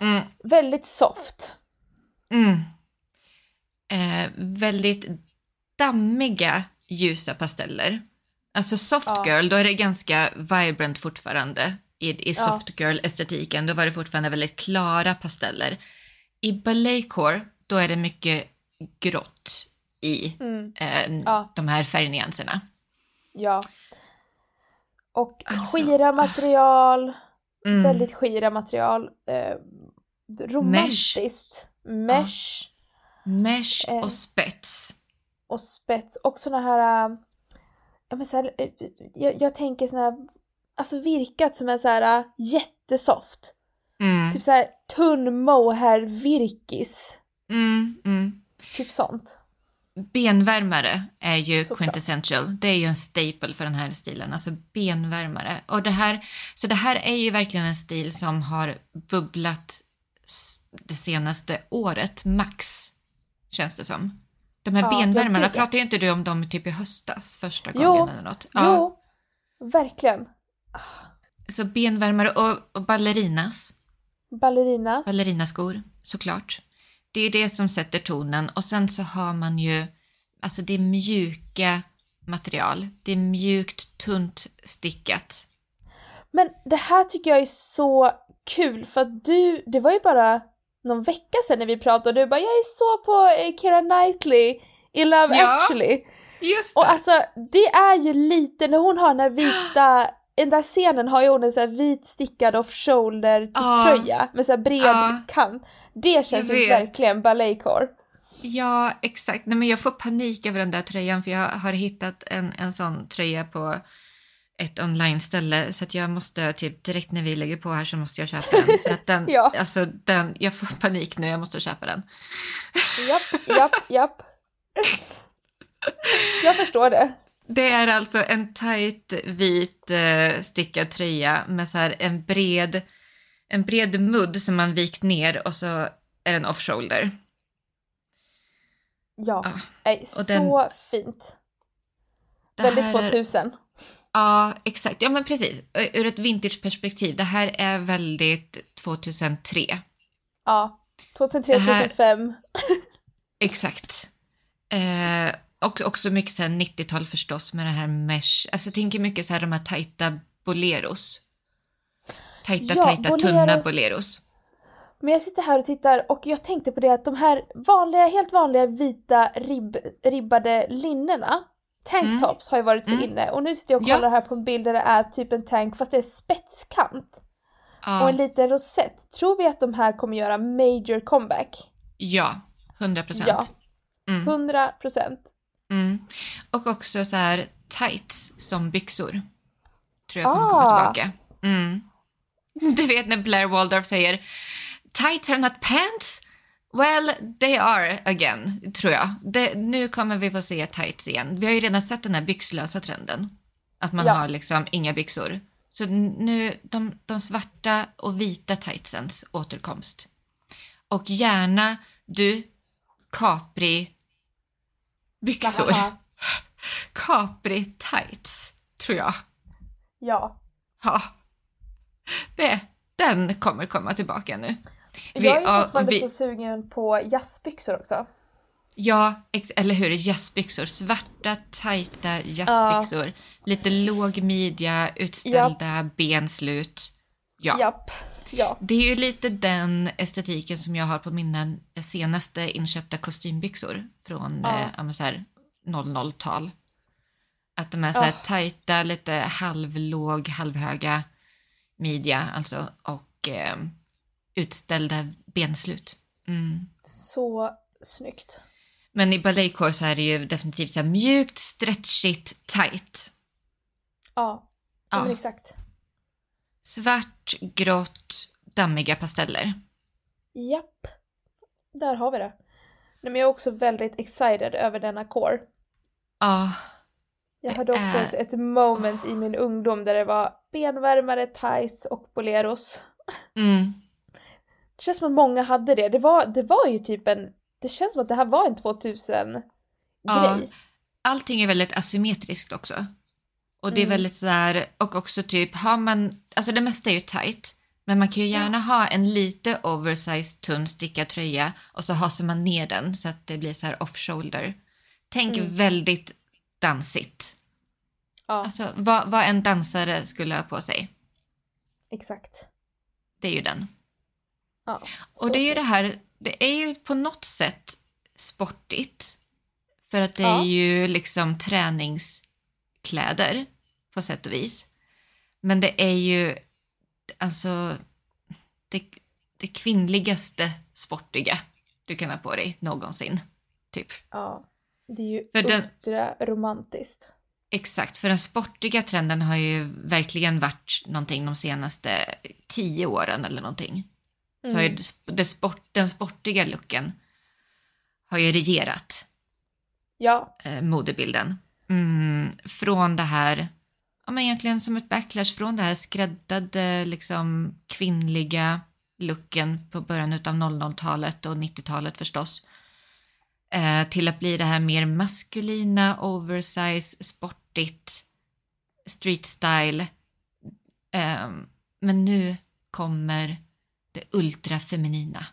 Mm.
väldigt soft.
Mm. Eh, väldigt dammiga ljusa pasteller. Alltså soft
Ja.
girl, då är det ganska vibrant fortfarande. I, i
Ja.
soft girl-estetiken, då var det fortfarande väldigt klara pasteller. I balletcore, då är det mycket grått i
Mm.
eh,
Ja.
de här färgnyanserna.
Ja. Och
Alltså,
skira material,
Mm.
väldigt skira material. Eh, romantiskt. Mesh.
Mesh
eh.
och spets.
och spets och såna här, ja så här äh, jag, jag tänker såna här, alltså virkat som en så här äh, jättesoft.
Mm.
Typ så här tunn mohair virkis.
Mm, mm.
Typ sånt.
Benvärmare är ju
Såklart.
quintessential. Det är ju en staple för den här stilen, alltså benvärmare. Och det här, så det här är ju verkligen en stil som har bubblat det senaste året, max, känns det som. De här
Ja,
benvärmarna,
ja.
pratade inte du om dem typ i höstas första
Jo,
gången eller något?
Jo, verkligen.
Så benvärmare och, och ballerinas,
Ballerinas.
ballerinaskor såklart. Det är det som sätter tonen och sen så har man ju, alltså det är mjuka material. Det är mjukt, tunt stickat.
Men det här tycker jag är så kul för att du, det var ju bara någon vecka sedan när vi pratade och du bara jag är så på eh, Keira Knightley i Love
Ja.
actually.
Just
Och alltså det är ju lite när hon har den här vita, den där scenen har ju hon en sån här vit stickad off-shoulder typ
Ja.
tröja med så bred
Ja.
kant. Det känns ju verkligen balletcore.
Ja, exakt. Nej, men jag får panik över den där tröjan för jag har hittat en, en sån tröja på ett online-ställe så att jag måste typ direkt när vi lägger på här så måste jag köpa den. För att den,
Ja.
alltså den, jag får panik nu, jag måste köpa den.
Japp, japp, japp. Jag förstår det.
Det är alltså en tight vit eh, stickad tröja med så här en bred, en bred mudd som man vikt ner och så är den off-shoulder.
Ja,
Ja.
Nej,
Och
så
den-
fint. Väldigt
här är-
2000.
Ja, exakt. Ja, men precis. Ur ett vintageperspektiv. Det här är väldigt 2003.
Ja, 2003,
Det här-
2005.
Exakt. Eh, och också mycket så här 90-tal förstås med det här mesh. Alltså jag tänker mycket så här de här tajta boleros. Tajta,
Ja,
tajta, tunna
boleros.
boleros.
Men jag sitter här och tittar och jag tänkte på det att de här vanliga, helt vanliga vita ribb, ribbade linnena, tanktops har ju varit så
Mm.
inne och nu sitter jag och
Ja.
kollar här på en bild där det är typ en tank fast det är spetskant och
Ja,
en liten rosett. Tror vi att de här kommer göra major comeback?
ja 100 procent.
Ja.
Mm,
100 procent.
Mm. Och också så här tights som byxor. Tror jag kommer
Ah.
komma tillbaka. Mm. Du vet när Blair Waldorf säger tights are not pants. Well, they are again, tror jag. Det, nu kommer vi få se tights igen. Vi har ju redan sett den här byxlösa trenden. Att man
Ja.
har liksom inga byxor. Så nu, de, de svarta och vita tightsens återkomst. Och gärna, du, capri byxor. Capri tights, tror jag.
Ja.
Ja. Det, den kommer komma tillbaka nu. Vi-
jag är fortfarande
vi-
så sugen på jazzbyxor också.
Ja, eller hur? Jazzbyxor. Svarta, tajta jazzbyxor. Lite låg midja, utställda benslut. Ja.
Japp. Ja.
Det är ju lite den estetiken som jag har på mina senaste inköpta kostymbyxor från
Ja.
eh, här 00-tal. Att de är så här
Ja.
tajta, lite halvlåg, halvhöga midja alltså och eh, utställda benslut. Mm.
Så snyggt.
Men i balletcore så är det ju definitivt så mjukt, stretchigt, tight.
Ja. ja. Exakt.
Svart, grått, dammiga pasteller.
Japp. Där har vi det. Nej, men jag är också väldigt excited över denna core.
Ja,
Jag
Det
hade också
är-
ett, ett moment i min ungdom där det var benvärmare, tights och boleros.
mm.
Det känns som att många hade det. Det var, det var ju typ en... Det känns som att det här var en 2000-grej.
Ja. allting är väldigt asymmetriskt också. Och det är
Mm.
väldigt så här, och också typ har man, alltså det mesta är ju tight, men man kan ju gärna ha en lite oversized tunn stickad tröja och så hasar man ner den så att det blir så här off shoulder. Tänk
Mm.
väldigt dansigt.
Ja,
Alltså vad, vad en dansare skulle ha på sig,
exakt.
det är ju den.
Ja,
Och det är ju det här, det är ju på något sätt sportigt. För att det
Ja.
är ju liksom träningskläder på sätt och vis. Men det är ju alltså det, det kvinnligaste sportiga du kan ha på dig någonsin. Typ.
Ja, det är ju
För den-
ultra romantiskt.
Exakt, för den sportiga trenden har ju verkligen varit någonting de senaste tio åren eller någonting. Så har ju
Mm.
det sport, den sportiga looken har ju regerat
Ja,
eh, modebilden. Mm, från det här, ja men egentligen som ett backlash från det här skräddade liksom kvinnliga looken på början av 00-talet och 90-talet förstås. Eh, till att bli det här mer maskulina, oversize, sportigt, street style. Eh, men nu kommer det ultrafeminina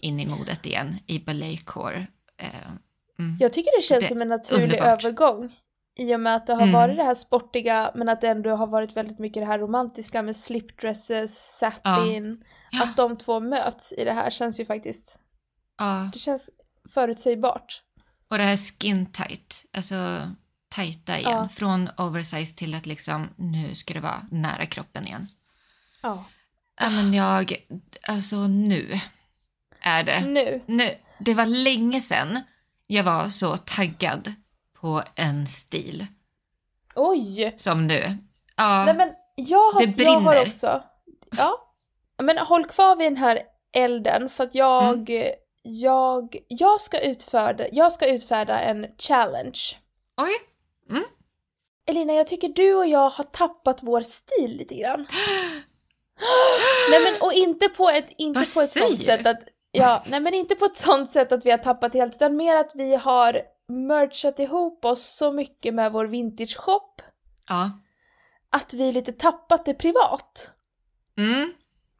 in i modet igen i balletcore. Eh, mm.
jag tycker det känns
Det-
som en naturlig
underbart.
övergång. I och med att det har
Mm.
varit det här sportiga men att det ändå har varit väldigt mycket det här romantiska med slipdresses, satin.
Ja.
Att de två möts i det här känns ju faktiskt,
Ja,
det känns förutsägbart.
och det här skin tight, alltså tajta igen.
Ja.
Från oversize till att liksom nu ska det vara nära kroppen igen.
Ja.
Ja men jag, alltså nu är det.
Nu.
Nu, det var länge sedan jag var så taggad på en stil
Oj!
som nu. Ja,
Nej men jag har,
Det
jag har
brinner.
också, ja. Men håll kvar vid den här elden för att jag,
Mm.
jag, jag ska utfärda, jag ska utfärda en challenge.
oj.
Elina, jag tycker du och jag har tappat vår stil lite grann. nej men och inte på ett, inte
Vad
på ett sånt
säger
sätt
du?
att, ja, nej men inte på ett sånt sätt att vi har tappat helt utan mer att vi har merchat ihop oss så mycket med vår vintage shop
Ja.
att vi lite tappat det privat.
Mm.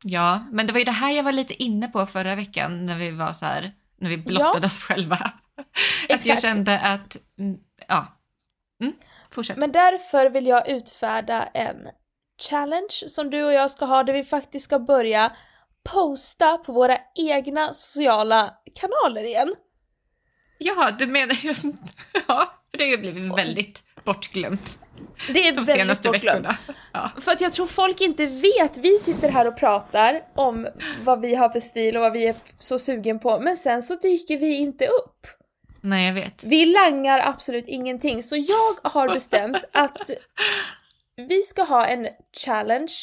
Ja, men det var ju det här jag var lite inne på förra veckan när vi var så här, när vi blottade
Ja.
oss själva. att jag
Exakt.
kände att, mm, ja. Mm, fortsätt.
Men därför vill jag utfärda en challenge som du och jag ska ha där vi faktiskt ska börja posta på våra egna sociala kanaler igen.
Ja, du menar ju... ja, för det har blivit väldigt bortglömt
Det är
de
väldigt
senaste
bortglömt.
Ja.
För att jag tror folk inte vet, vi sitter här och pratar om vad vi har för stil och vad vi är så sugen på, men sen så dyker vi inte upp.
Nej, jag vet.
Vi langar absolut ingenting, så jag har bestämt att vi ska ha en challenge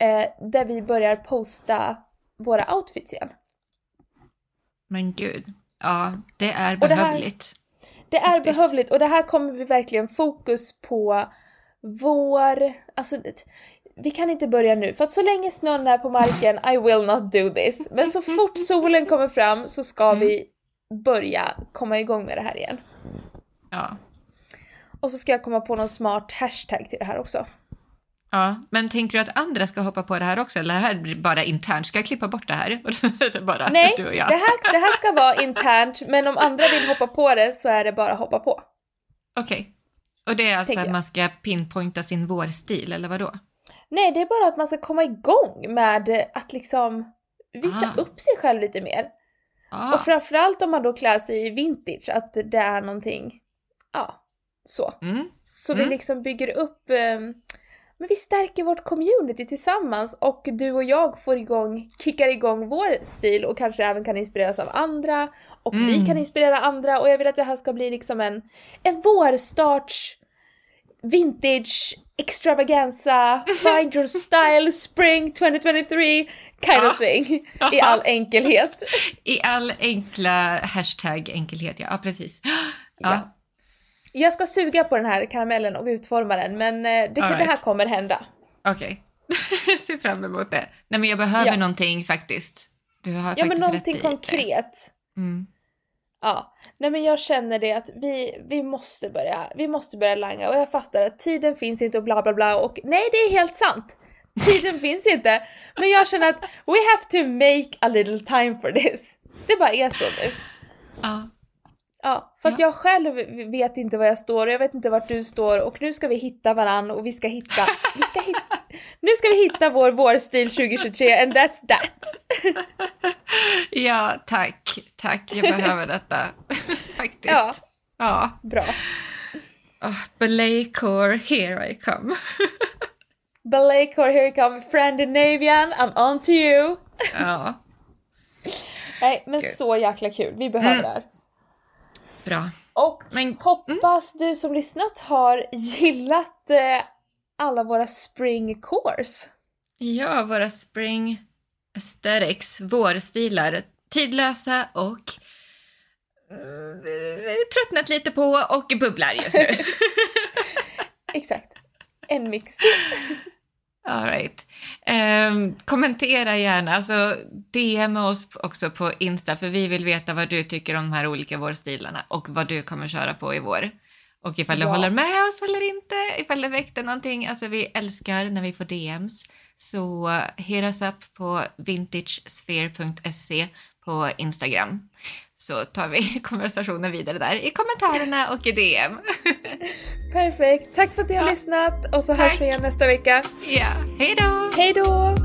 eh, där vi börjar posta våra outfits igen.
Men gud. Ja, det är
Och det här-
behövligt.
Det är
Faktiskt.
behövligt och det här kommer vi verkligen fokus på vår... Alltså, vi kan inte börja nu för att så länge snön är på marken, I will not do this. Men så fort solen kommer fram så ska
Mm.
vi börja komma igång med det här igen.
Ja.
Och så ska jag komma på någon smart hashtag till det här också.
Ja. Men tänker du att andra ska hoppa på det här också eller det här blir bara internt? Ska jag klippa bort det här? Bara
Nej,
du och jag.
det här, det här ska vara internt men om andra vill hoppa på det så är det bara att hoppa på.
Okej. Och det är alltså att man ska pinpointa sin vårstil eller vad då?
Nej, det är bara att man ska komma igång med att liksom visa
Ah.
upp sig själv lite mer.
Ah.
Och framförallt om man då klär sig i vintage, att det är någonting, ja, så.
Mm.
Så vi
Mm.
liksom bygger upp, eh, men vi stärker vårt community tillsammans och du och jag får igång, kickar igång vår stil och kanske även kan inspireras av andra och vi
Mm.
kan inspirera andra och jag vill att det här ska bli liksom en, en vårstarts vintage extravaganza, find your style, spring 2023 kind
Ja.
of thing i all enkelhet.
I all enkla hashtag enkelhet, ja, ja precis. Ja.
Ja. Jag ska suga på den här karamellen och utforma den men eh, det, det här kommer hända.
Okej. Jag ser fram emot det. Nej men jag behöver
Ja.
någonting faktiskt. Du har
Ja
faktiskt
men någonting
rätt i det.
konkret.
Mm.
Ja, nej men jag känner det att vi, vi måste börja, vi måste börja langa och jag fattar att tiden finns inte och bla bla bla och nej det är helt sant. Tiden finns inte. Men jag känner att we have to make a little time for this. Det bara är så nu.
Ja.
Ja, för att
Ja.
jag själv vet inte var jag står och jag vet inte vart du står och nu ska vi hitta varann och vi ska hitta, vi ska hitta, nu ska vi hitta vår vårstil 2023 and that's that.
ja, tack. Tack, jag behöver detta. faktiskt.
Ja.
ja.
Bra.
Oh, Belaycore, here I come.
Ballet here come Scandinavian, I'm on to you.
ja,
Nej men
Gud.
så jäkla kul, vi behöver
Mm.
det här.
Bra.
Och
Men
hoppas du som lyssnat har gillat eh, alla våra spring course.
ja, våra spring aesthetics, vårstilar, tidlösa och uh, tröttnat lite på och bubblar just nu.
Exakt. En mix.
All right. Ehm, kommentera gärna, alltså DM oss också på Insta för vi vill veta vad du tycker om de här olika vårstilarna och vad du kommer köra på i vår. Och ifall du
Ja.
håller med oss eller inte, ifall det väckte någonting. Alltså vi älskar när vi får DMs. Så hit us up på vintagesphere.se på Instagram. Så tar vi konversationen vidare där i kommentarerna och i DM.
Perfekt. Tack för att ni har
Ja.
lyssnat och så
Tack.
hörs vi igen nästa vecka.
ja, hej då!
Hej då!